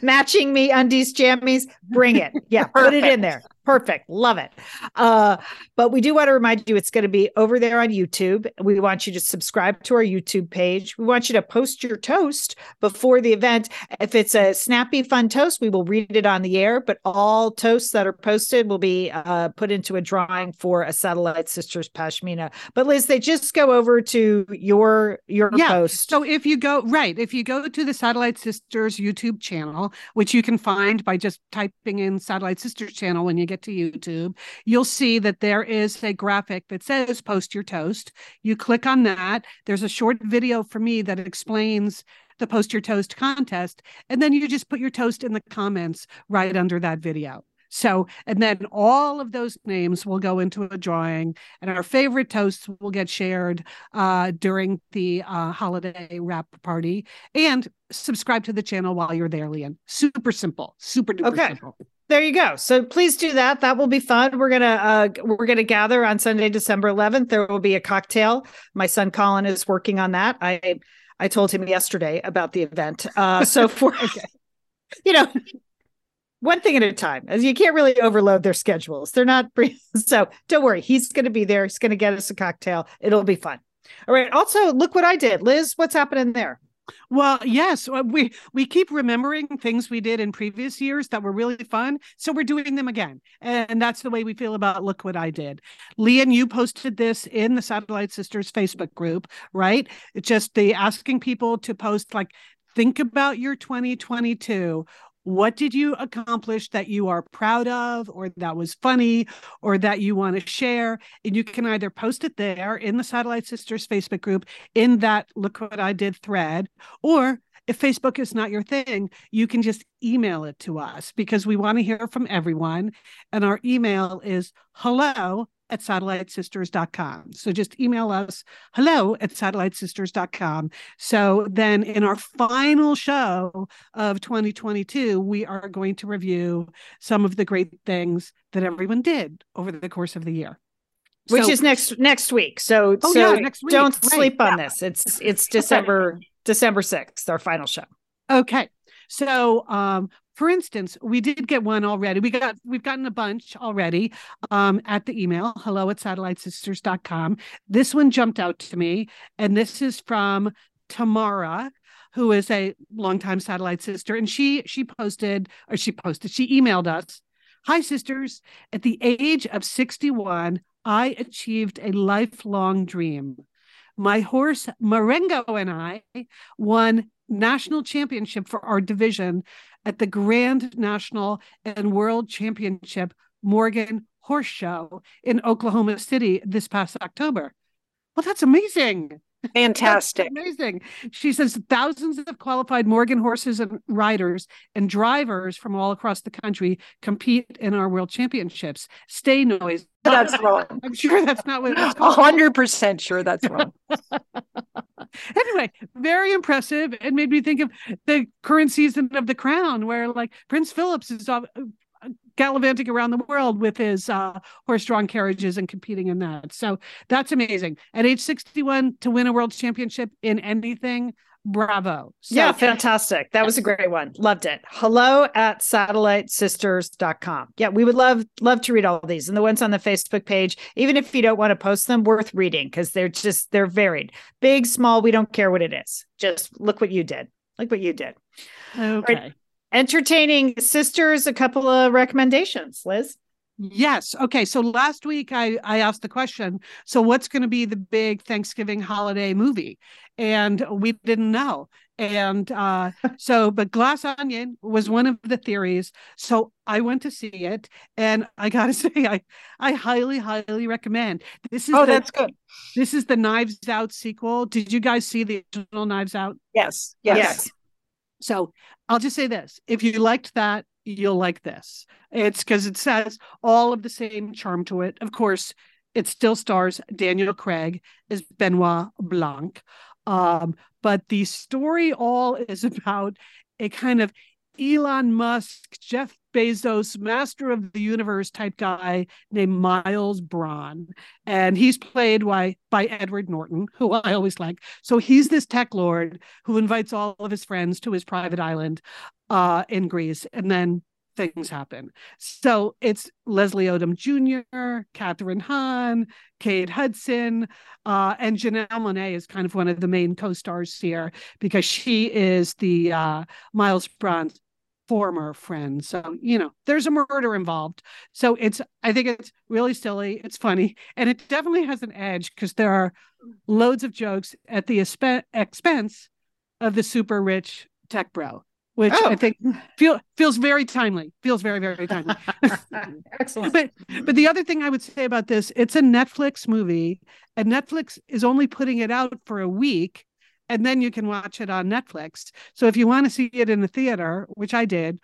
Matching me undies, jammies, bring it. Yeah, put it in there. Perfect. Love it. Uh, but we do want to remind you it's going to be over there on YouTube. We want you to subscribe to our YouTube page. We want you to post your toast before the event. If it's a snappy, fun toast, we will read it on the air, but all toasts that are posted will be uh, put into a drawing for a Satellite Sisters Pashmina. But Liz, they just go over to your your Yeah, post. So if you go right, if you go to the Satellite Sisters YouTube channel, which you can find by just typing in Satellite Sisters channel when you get to YouTube, you'll see that there is a graphic that says post your toast. You click on that. There's a short video for me that explains the post your toast contest. And then you just put your toast in the comments right under that video. So, and then all of those names will go into a drawing, and our favorite toasts will get shared uh, during the uh, holiday wrap party. And subscribe to the channel while you're there, Lian. Super simple, super duper Okay. simple. There you go. So please do that. That will be fun. We're gonna uh we're gonna gather on Sunday, December 11th. There will be a cocktail. My son Colin is working on that. I I told him yesterday about the event. Uh so for you know one thing at a time as you can't really overload their schedules. They're not so don't worry. He's gonna be there. He's gonna get us a cocktail. It'll be fun. All right. Also, look what I did. Liz, what's happening there? Well, yes, uh, we we keep remembering things we did in previous years that were really fun, so we're doing them again, and that's the way we feel about look what I did. Lian, you posted this in the Satellite Sisters Facebook group, right? It's just the asking people to post like think about your 2022 what did you accomplish that you are proud of or that was funny or that you want to share? And you can either post it there in the satellite sisters facebook group in that look what i did thread or if facebook is not your thing you can just email it to us because we want to hear from everyone and our email is hello at satellitesisters.com. So just email us hello at satellitesisters.com. So then in our final show of 2022, we are going to review some of the great things that everyone did over the course of the year. Which so, is next next week. So oh, so yeah, next week. don't right. sleep on yeah. this. It's it's December December 6th, our final show. Okay. So um for instance, we did get one already. We got we've gotten a bunch already um, at the email hello at satellitesisters.com. This one jumped out to me, and this is from Tamara, who is a longtime satellite sister, and she she posted or she posted she emailed us. Hi sisters, at the age of 61, I achieved a lifelong dream. My horse Marengo and I won national championship for our division at the Grand National and World Championship Morgan Horse Show in Oklahoma City this past October. Well, that's amazing. Fantastic. Amazing. She says thousands of qualified Morgan horses and riders and drivers from all across the country compete in our world championships. Stay noise. That's wrong. I'm sure that's not what it's called. 100% sure that's wrong. anyway, very impressive. It made me think of the current season of The Crown, where like Prince Phillips is gallivanting around the world with his uh, horse-drawn carriages and competing in that. So that's amazing. At age 61 to win a world championship in anything, bravo. So, yeah, fantastic. That was a great one. Loved it. Hello at satellitesisters.com. Yeah, we would love love to read all these and the ones on the Facebook page, even if you don't want to post them, worth reading because they're just they're varied. Big, small, we don't care what it is. Just look what you did. Look what you did. Okay. Right. Entertaining sisters, a couple of recommendations, Liz. Yes. Okay. So last week I, I asked the question so, what's going to be the big Thanksgiving holiday movie? And we didn't know. And uh, so, but Glass Onion was one of the theories. So I went to see it. And I got to say, I, I highly, highly recommend. This is oh, the, that's good. This is the Knives Out sequel. Did you guys see the original Knives Out? Yes. Yes. yes. So I'll just say this if you liked that, you'll like this. It's because it says all of the same charm to it. Of course, it still stars Daniel Craig as Benoit Blanc. Um, but the story all is about a kind of Elon Musk, Jeff Bezos, master of the universe type guy named Miles Bron. And he's played by, by Edward Norton, who I always like. So he's this tech lord who invites all of his friends to his private island uh, in Greece. And then things happen. So it's Leslie Odom Jr., Kathryn Hahn, Kate Hudson, uh, and Janelle Monáe is kind of one of the main co-stars here because she is the uh, Miles Bron's former friend. So, you know, there's a murder involved. So it's, I think it's really silly. It's funny. And it definitely has an edge because there are loads of jokes at the expense of the super rich tech bro which oh. I think feel, feels very timely. Feels very, very timely. Excellent. but but the other thing I would say about this, it's a Netflix movie, and Netflix is only putting it out for a week, and then you can watch it on Netflix. So if you want to see it in the theater, which I did,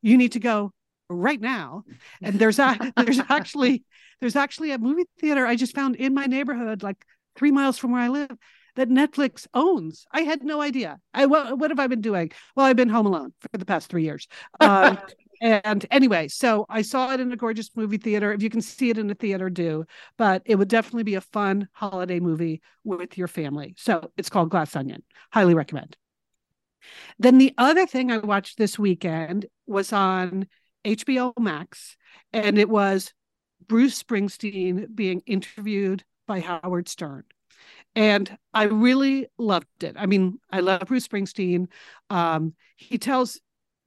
you need to go right now. And there's a there's actually there's actually a movie theater I just found in my neighborhood, like three miles from where I live that Netflix owns. I had no idea. I what, what have I been doing? Well, I've been home alone for the past three years. Um, and anyway, so I saw it in a gorgeous movie theater. If you can see it in a theater, do. But it would definitely be a fun holiday movie with your family. So it's called Glass Onion. Highly recommend. Then the other thing I watched this weekend was on HBO Max, and it was Bruce Springsteen being interviewed by Howard Stern. and I really loved it. I mean, I love Bruce Springsteen. Um, he tells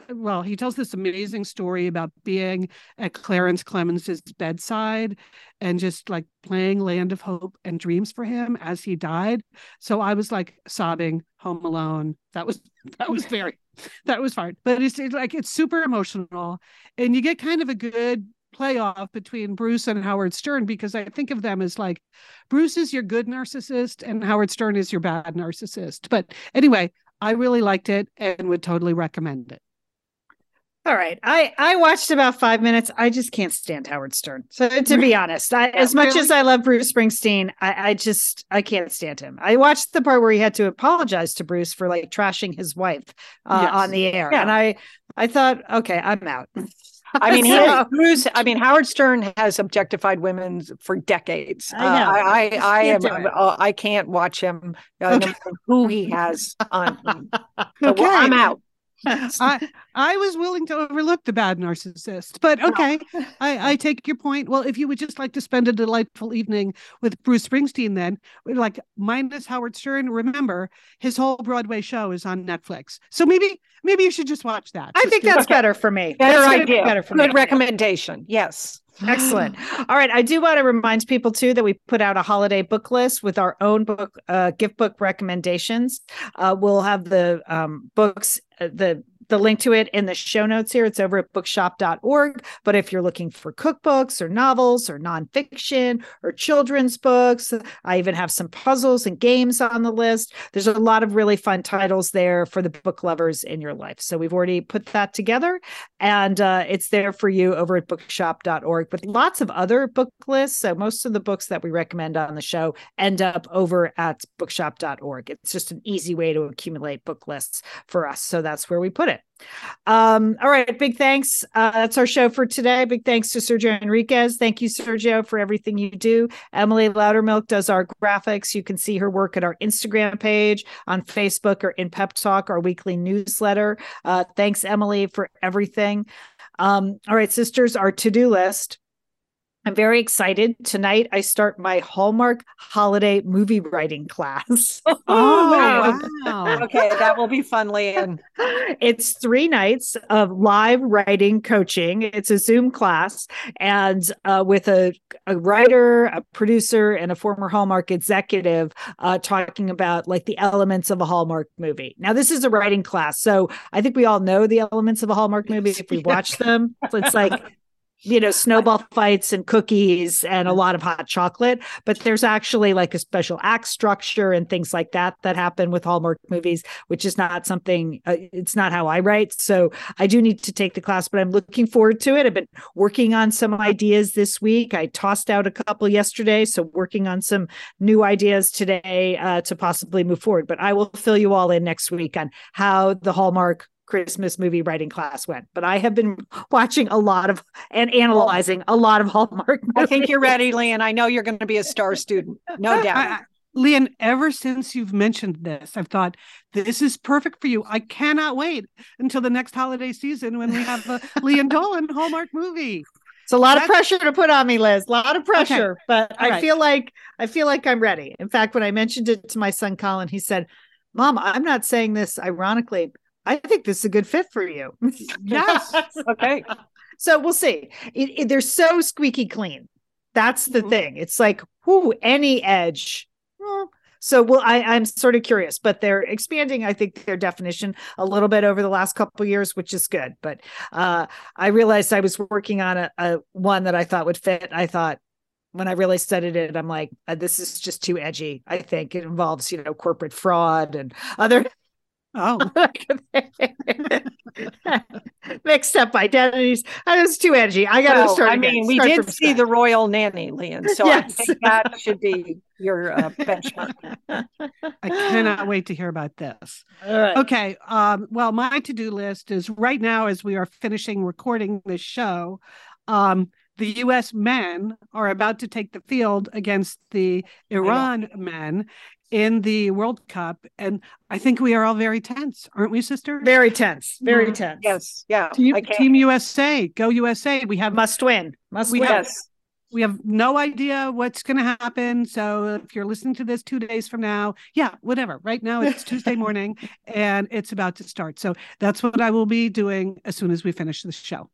well, he tells this amazing story about being at Clarence Clemons's bedside and just like playing Land of Hope and Dreams for him as he died. So I was like sobbing home alone. That was that was very that was hard. But it's like it's super emotional and you get kind of a good playoff between Bruce and Howard Stern because I think of them as like Bruce is your good narcissist and Howard Stern is your bad narcissist. But anyway, I really liked it and would totally recommend it. All right. I I watched about 5 minutes. I just can't stand Howard Stern. So to be honest, I, as much as I love Bruce Springsteen, I, I just I can't stand him. I watched the part where he had to apologize to Bruce for like trashing his wife uh, yes. on the air. Yeah. And I I thought, okay, I'm out. I mean, so, Bruce. I mean, Howard Stern has objectified women for decades. I know. Uh, I, I, I am. Uh, I can't watch him. Okay. who he has on. So okay. I'm out. I I was willing to overlook the bad narcissist, but okay, I, I take your point. Well, if you would just like to spend a delightful evening with Bruce Springsteen, then like minus Howard Stern, remember his whole Broadway show is on Netflix, so maybe maybe you should just watch that. I think that's okay. better for me. Better that's idea. Better for Good me. recommendation. Yes. Excellent. All right. I do want to remind people too that we put out a holiday book list with our own book, uh, gift book recommendations. Uh, we'll have the um, books, uh, the the link to it in the show notes here. It's over at bookshop.org. But if you're looking for cookbooks or novels or nonfiction or children's books, I even have some puzzles and games on the list. There's a lot of really fun titles there for the book lovers in your life. So we've already put that together and uh, it's there for you over at bookshop.org with lots of other book lists. So most of the books that we recommend on the show end up over at bookshop.org. It's just an easy way to accumulate book lists for us. So that's where we put it it. Um, all right, big thanks. Uh, that's our show for today. Big thanks to Sergio Enriquez. Thank you, Sergio, for everything you do. Emily Loudermilk does our graphics. You can see her work at our Instagram page, on Facebook, or in Pep Talk, our weekly newsletter. Uh, thanks, Emily, for everything. Um, all right, sisters, our to do list. I'm very excited. Tonight, I start my Hallmark holiday movie writing class. oh, wow. okay. That will be fun, Lian. It's three nights of live writing coaching. It's a Zoom class, and uh, with a, a writer, a producer, and a former Hallmark executive uh, talking about like the elements of a Hallmark movie. Now, this is a writing class. So I think we all know the elements of a Hallmark movie if we watch them. So it's like you know, snowball fights and cookies and a lot of hot chocolate, but there's actually like a special act structure and things like that that happen with Hallmark movies, which is not something, uh, it's not how I write. So I do need to take the class, but I'm looking forward to it. I've been working on some ideas this week. I tossed out a couple yesterday. So working on some new ideas today uh, to possibly move forward. But I will fill you all in next week on how the Hallmark Christmas movie writing class went, but I have been watching a lot of and analyzing a lot of Hallmark. Movies. I think you're ready, Lian. I know you're going to be a star student, no doubt. I, Lian, ever since you've mentioned this, I've thought this is perfect for you. I cannot wait until the next holiday season when we have the Lian Dolan Hallmark movie. It's a lot That's... of pressure to put on me, Liz. A lot of pressure, okay. but All I right. feel like I feel like I'm ready. In fact, when I mentioned it to my son Colin, he said, "Mom, I'm not saying this ironically. I think this is a good fit for you. yes. okay. So we'll see. It, it, they're so squeaky clean. That's the mm-hmm. thing. It's like, whoo, any edge. Well, so well, I, I'm sort of curious, but they're expanding, I think, their definition a little bit over the last couple years, which is good. But uh, I realized I was working on a, a one that I thought would fit. I thought when I really studied it, I'm like, uh, this is just too edgy. I think it involves, you know, corporate fraud and other Oh, mixed up identities. I was too edgy. I got to well, start. I mean, we did see the royal nanny, Lian. So yes. I think that should be your uh, benchmark. I cannot wait to hear about this. Okay. Um, well, my to-do list is right now as we are finishing recording this show. Um, the U.S. men are about to take the field against the Iran men in the World Cup. And I think we are all very tense, aren't we, sister? Very tense. Very mm tense. Yes. Yeah. Team, Team, USA, go USA. We have must win. Must we win. Have, We have no idea what's going to happen. So if you're listening to this two days from now, yeah, whatever. Right now it's Tuesday morning and it's about to start. So that's what I will be doing as soon as we finish the show.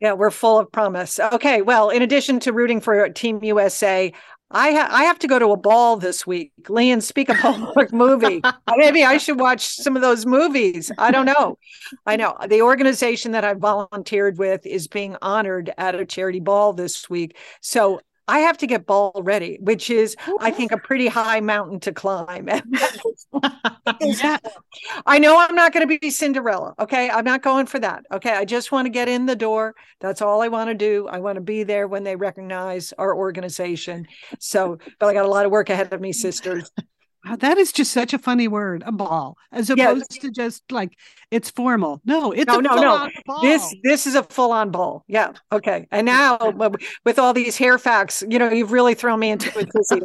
Yeah, we're full of promise. Okay, well, in addition to rooting for Team USA, I ha- I have to go to a ball this week. Lian, speak of Hallmark movie. Maybe I should watch some of those movies. I don't know. I know the organization that I volunteered with is being honored at a charity ball this week. So I have to get ball ready, which is, I think, a pretty high mountain to climb. yeah. I know I'm not going to be Cinderella. Okay. I'm not going for that. Okay. I just want to get in the door. That's all I want to do. I want to be there when they recognize our organization. So, but I got a lot of work ahead of me, sisters. That is just such a funny word, a ball, as opposed to just like it's formal. No, it's no, no, no. Ball. This this is a full on ball. Yeah. Okay. And now with all these hair facts, you know, you've really thrown me into a tizzy.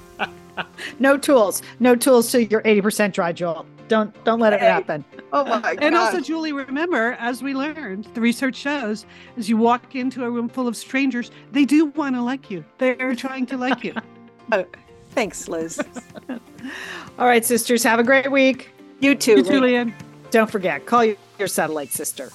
no tools, no tools to your eighty percent dry, Joel. Don't don't let it happen. Oh my god. And also, Julie, remember, as we learned, the research shows, as you walk into a room full of strangers, they do want to like you. They're trying to like you. oh, thanks, Liz. All right, sisters, have a great week. You too, you too, Lian. Don't forget, call your satellite sister.